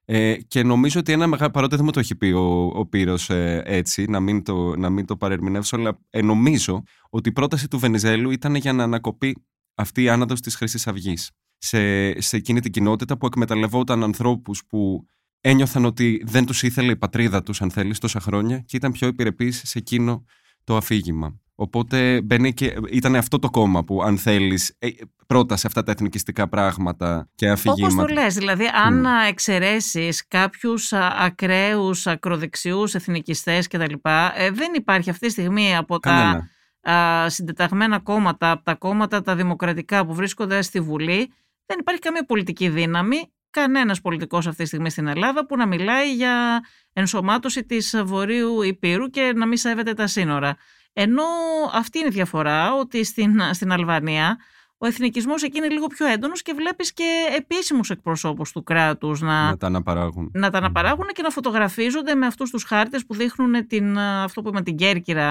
S4: Ε, και νομίζω ότι ένα μεγάλο. Παρότι δεν μου το έχει πει ο, ο Πύρος ε, έτσι, να μην το, να μην το παρερμηνεύσω, αλλά ε, νομίζω ότι η πρόταση του Βενιζέλου ήταν για να ανακοπεί αυτή η άναδος της Χρυσής Αυγής. Σε, σε εκείνη την κοινότητα που εκμεταλλευόταν ανθρώπους που ένιωθαν ότι δεν τους ήθελε η πατρίδα τους, αν θέλεις, τόσα χρόνια και ήταν πιο επιρρεπείς σε εκείνο το αφήγημα. Οπότε μπαίνει και ήταν αυτό το κόμμα που αν θέλεις ε, πρότασε αυτά τα εθνικιστικά πράγματα και αφηγήματα.
S1: Όπως το λες, δηλαδή αν mm. εξαιρέσεις κάποιους ακραίους, ακροδεξιούς εθνικιστές κτλ. Ε, δεν υπάρχει αυτή τη στιγμή από τα α, συντεταγμένα κόμματα, από τα κόμματα τα δημοκρατικά που βρίσκονται στη Βουλή, δεν υπάρχει καμία πολιτική δύναμη, κανένας πολιτικός αυτή τη στιγμή στην Ελλάδα που να μιλάει για ενσωμάτωση της Βορείου Υπήρου και να μην σέβεται τα σύνορα. Ενώ αυτή είναι η διαφορά, ότι στην, στην Αλβανία ο εθνικισμός εκεί είναι λίγο πιο έντονος και βλέπεις και επίσημους εκπροσώπους του κράτους να,
S4: να τα αναπαράγουν.
S1: Να τα αναπαράγουν και να φωτογραφίζονται με αυτούς τους χάρτες που δείχνουν την, αυτό που είπαμε την Κέρκυρα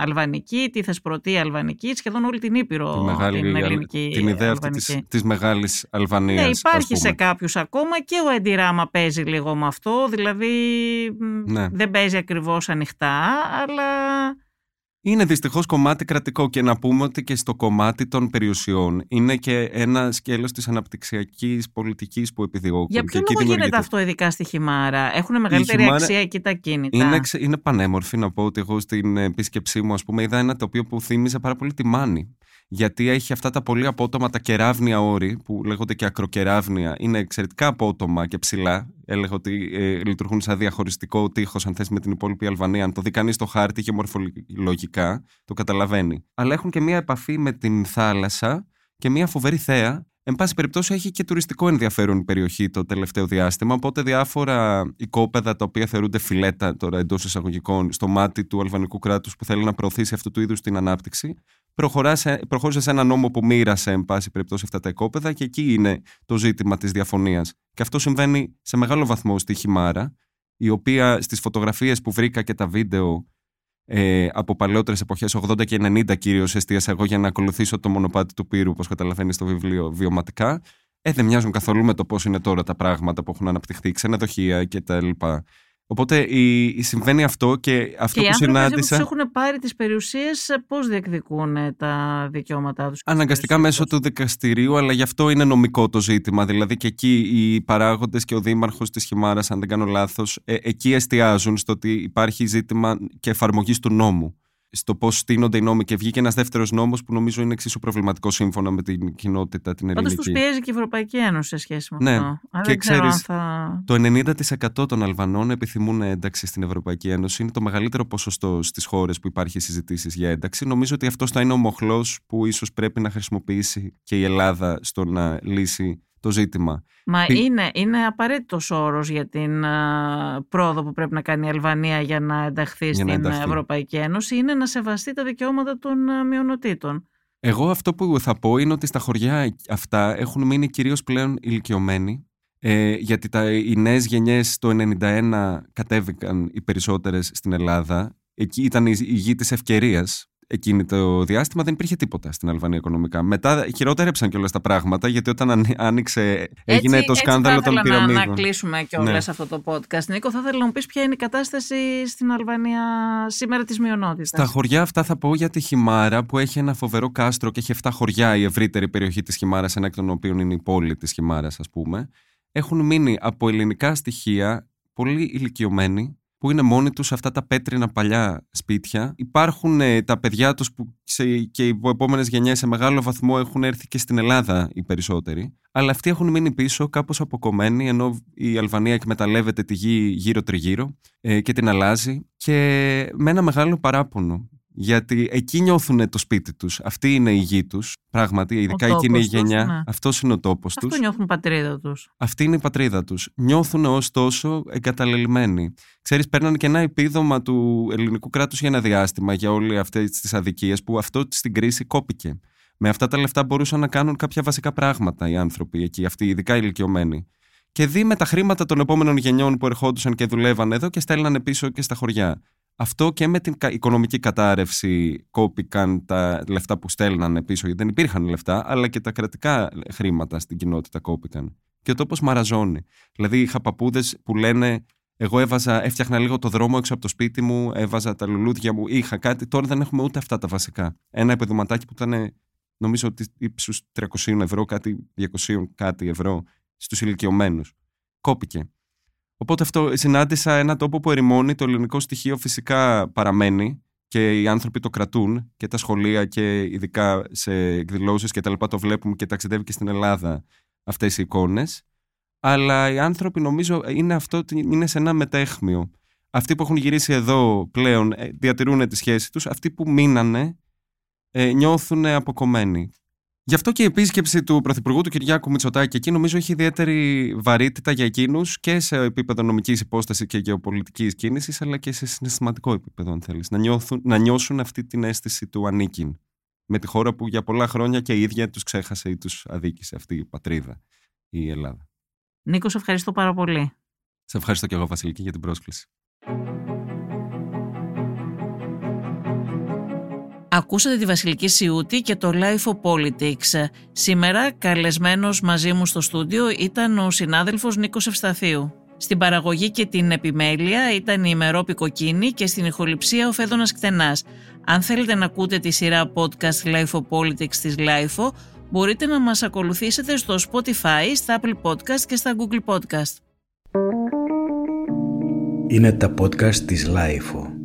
S1: Αλβανική, τη Θεσπρωτή Αλβανική, σχεδόν όλη την Ήπειρο
S4: τη μεγάλη,
S1: την ελληνική.
S4: Την ιδέα αυτή τη μεγάλης Αλβανίας.
S1: Ναι, υπάρχει σε κάποιους ακόμα και ο Εντιράμα παίζει λίγο με αυτό. Δηλαδή ναι. δεν παίζει ακριβώς ανοιχτά, αλλά
S4: είναι δυστυχώς κομμάτι κρατικό και να πούμε ότι και στο κομμάτι των περιουσιών είναι και ένα σκέλος της αναπτυξιακής πολιτικής που επιδιώκουν.
S1: Για ποιο λόγο γίνεται αυτό ειδικά στη Χιμάρα; Έχουν μεγαλύτερη Χιμάρα αξία εκεί τα κίνητα;
S4: Είναι, είναι πανέμορφη να πω ότι εγώ στην επίσκεψή μου ας πούμε είδα ένα τοπίο που θύμιζε πάρα πολύ τη Μάνη γιατί έχει αυτά τα πολύ απότομα, τα κεράβνια όρη, που λέγονται και ακροκεράβνια, είναι εξαιρετικά απότομα και ψηλά. Έλεγα ότι ε, λειτουργούν σαν διαχωριστικό τείχος, αν θες, με την υπόλοιπη Αλβανία. Αν το δει κανείς στο χάρτη και μορφολογικά, το καταλαβαίνει. Αλλά έχουν και μία επαφή με την θάλασσα και μία φοβερή θέα. Εν πάση περιπτώσει, έχει και τουριστικό ενδιαφέρον η περιοχή το τελευταίο διάστημα. Οπότε, διάφορα οικόπεδα τα οποία θεωρούνται φιλέτα τώρα εντός εισαγωγικών στο μάτι του αλβανικού κράτους που θέλει να προωθήσει αυτού του είδους την ανάπτυξη, προχώρησε σε ένα νόμο που μοίρασε, εν πάση περιπτώσει, αυτά τα οικόπεδα και εκεί είναι το ζήτημα της διαφωνίας. Και αυτό συμβαίνει σε μεγάλο βαθμό στη Χιμάρα, η οποία στις φωτογραφίες που βρήκα και τα βίντεο ε, από παλαιότερες εποχές, 80 και 90 κυρίως, εστίασα εγώ για να ακολουθήσω το μονοπάτι του πύρου, όπως καταλαβαίνεις στο βιβλίο, βιωματικά. Ε, δεν μοιάζουν καθόλου με το πώς είναι τώρα τα πράγματα που έχουν αναπτυχθεί, ξενοδοχεία κτλ. Οπότε η, η συμβαίνει αυτό και αυτό
S1: και
S4: που συνάντησα.
S1: Και οι έχουν πάρει τις περιουσίες, πώς διεκδικούν τα δικαιώματά τους.
S4: Αναγκαστικά μέσω του δικαστηρίου, αλλά γι' αυτό είναι νομικό το ζήτημα. Δηλαδή και εκεί οι παράγοντες και ο δήμαρχος της Χιμάρας, αν δεν κάνω λάθος, ε, εκεί εστιάζουν στο ότι υπάρχει ζήτημα και εφαρμογής του νόμου στο πώς στείνονται οι νόμοι και βγήκε ένας δεύτερος νόμος που νομίζω είναι εξίσου προβληματικό σύμφωνα με την κοινότητα την ελληνική.
S1: Πάντω τους πιέζει και η Ευρωπαϊκή Ένωση σε σχέση με
S4: ναι.
S1: αυτό.
S4: και ξέρεις, θα... το 90% των Αλβανών επιθυμούν ένταξη στην Ευρωπαϊκή Ένωση. Είναι το μεγαλύτερο ποσοστό στις χώρες που υπάρχει συζητήσεις για ένταξη. Νομίζω ότι αυτό θα είναι ο μοχλός που ίσως πρέπει να χρησιμοποιήσει και η Ελλάδα στο να λύσει το ζήτημα.
S1: Μα είναι, είναι απαραίτητος όρος για την πρόοδο που πρέπει να κάνει η Αλβανία για να ενταχθεί στην Ευρωπαϊκή Ένωση είναι να σεβαστεί τα δικαιώματα των μειονοτήτων.
S4: Εγώ αυτό που θα πω είναι ότι στα χωριά αυτά έχουν μείνει κυρίως πλέον ηλικιωμένοι ε, γιατί τα, οι νέες γενιές το 1991 κατέβηκαν οι περισσότερες στην Ελλάδα. Εκεί ήταν η, η γη της ευκαιρίας εκείνη το διάστημα δεν υπήρχε τίποτα στην Αλβανία οικονομικά. Μετά χειρότερεψαν και όλα τα πράγματα, γιατί όταν άνοιξε, έγινε
S1: έτσι,
S4: το σκάνδαλο των πυραμίδων.
S1: Να, να κλείσουμε και ναι. αυτό το podcast. Νίκο, θα ήθελα να μου πεις ποια είναι η κατάσταση στην Αλβανία σήμερα της μειονότητας.
S4: Στα χωριά αυτά θα πω για τη Χιμάρα, που έχει ένα φοβερό κάστρο και έχει 7 χωριά η ευρύτερη περιοχή της Χιμάρας, ένα εκ των οποίων είναι η πόλη της Χιμάρας, ας πούμε. Έχουν μείνει από ελληνικά στοιχεία πολύ ηλικιωμένοι που είναι μόνοι τους σε αυτά τα πέτρινα παλιά σπίτια. Υπάρχουν ε, τα παιδιά τους που σε, και οι επόμενες γενιές σε μεγάλο βαθμό έχουν έρθει και στην Ελλάδα οι περισσότεροι. Αλλά αυτοί έχουν μείνει πίσω κάπως αποκομμένοι ενώ η Αλβανία εκμεταλλεύεται τη γη γύρω τριγύρω ε, και την αλλάζει και με ένα μεγάλο παράπονο γιατί εκεί νιώθουν το σπίτι τους. Αυτή είναι η γη τους, πράγματι, ειδικά εκείνη η γενιά. Ναι. Αυτός είναι ο τόπος
S1: Αυτό
S4: τους.
S1: Αυτό νιώθουν πατρίδα τους.
S4: Αυτή είναι η πατρίδα τους. Νιώθουν ωστόσο εγκαταλελειμμένοι. Ξέρεις, παίρνανε και ένα επίδομα του ελληνικού κράτους για ένα διάστημα για όλε αυτές τις αδικίες που αυτό στην κρίση κόπηκε. Με αυτά τα λεφτά μπορούσαν να κάνουν κάποια βασικά πράγματα οι άνθρωποι εκεί, αυτοί ειδικά ηλικιωμένοι. Και δει με τα χρήματα των επόμενων γενιών που ερχόντουσαν και δουλεύαν εδώ και στέλνανε πίσω και στα χωριά. Αυτό και με την οικονομική κατάρρευση κόπηκαν τα λεφτά που στέλνανε πίσω, γιατί δεν υπήρχαν λεφτά, αλλά και τα κρατικά χρήματα στην κοινότητα κόπηκαν. Και ο τόπος μαραζώνει. Δηλαδή, είχα παππούδες που λένε εγώ έβαζα, έφτιαχνα λίγο το δρόμο έξω από το σπίτι μου, έβαζα τα λουλούδια μου, είχα κάτι. Τώρα δεν έχουμε ούτε αυτά τα βασικά. Ένα επιδοματάκι που ήταν, νομίζω ότι ύψους 300 ευρώ, κάτι 200 κάτι ευρώ στους ηλικιωμένους. Κόπηκε. Οπότε αυτό συνάντησα ένα τόπο που ερημώνει, το ελληνικό στοιχείο φυσικά παραμένει και οι άνθρωποι το κρατούν και τα σχολεία και ειδικά σε εκδηλώσεις και τα λοιπά το βλέπουμε και ταξιδεύει και στην Ελλάδα αυτές οι εικόνες. Αλλά οι άνθρωποι νομίζω είναι αυτό, είναι σε ένα μετέχμιο. Αυτοί που έχουν γυρίσει εδώ πλέον ε, διατηρούν τη σχέση τους, αυτοί που μείνανε ε, νιώθουν αποκομμένοι. Γι' αυτό και η επίσκεψη του Πρωθυπουργού του Κυριάκου Μητσοτάκη εκεί νομίζω έχει ιδιαίτερη βαρύτητα για εκείνους και σε επίπεδο νομικής υπόστασης και γεωπολιτικής κίνησης, αλλά και σε συναισθηματικό επίπεδο, αν θέλεις. Να, να νιώσουν αυτή την αίσθηση του ανήκειν με τη χώρα που για πολλά χρόνια και η ίδια τους ξέχασε ή τους αδίκησε αυτή η πατρίδα, η Ελλάδα.
S1: Νίκος, σε ευχαριστώ πάρα πολύ.
S4: Σε ευχαριστώ και εγώ, Βασιλική, για την πρόσκληση.
S1: Ακούσατε τη Βασιλική Σιούτη και το Life of Politics. Σήμερα καλεσμένος μαζί μου στο στούντιο ήταν ο συνάδελφος Νίκος Ευσταθίου. Στην παραγωγή και την επιμέλεια ήταν η Μερόπη Κοκκίνη και στην ηχοληψία ο Φέδωνας Κτενάς. Αν θέλετε να ακούτε τη σειρά podcast Life of Politics της Life μπορείτε να μας ακολουθήσετε στο Spotify, στα Apple Podcast και στα Google Podcast.
S2: Είναι τα podcast της Life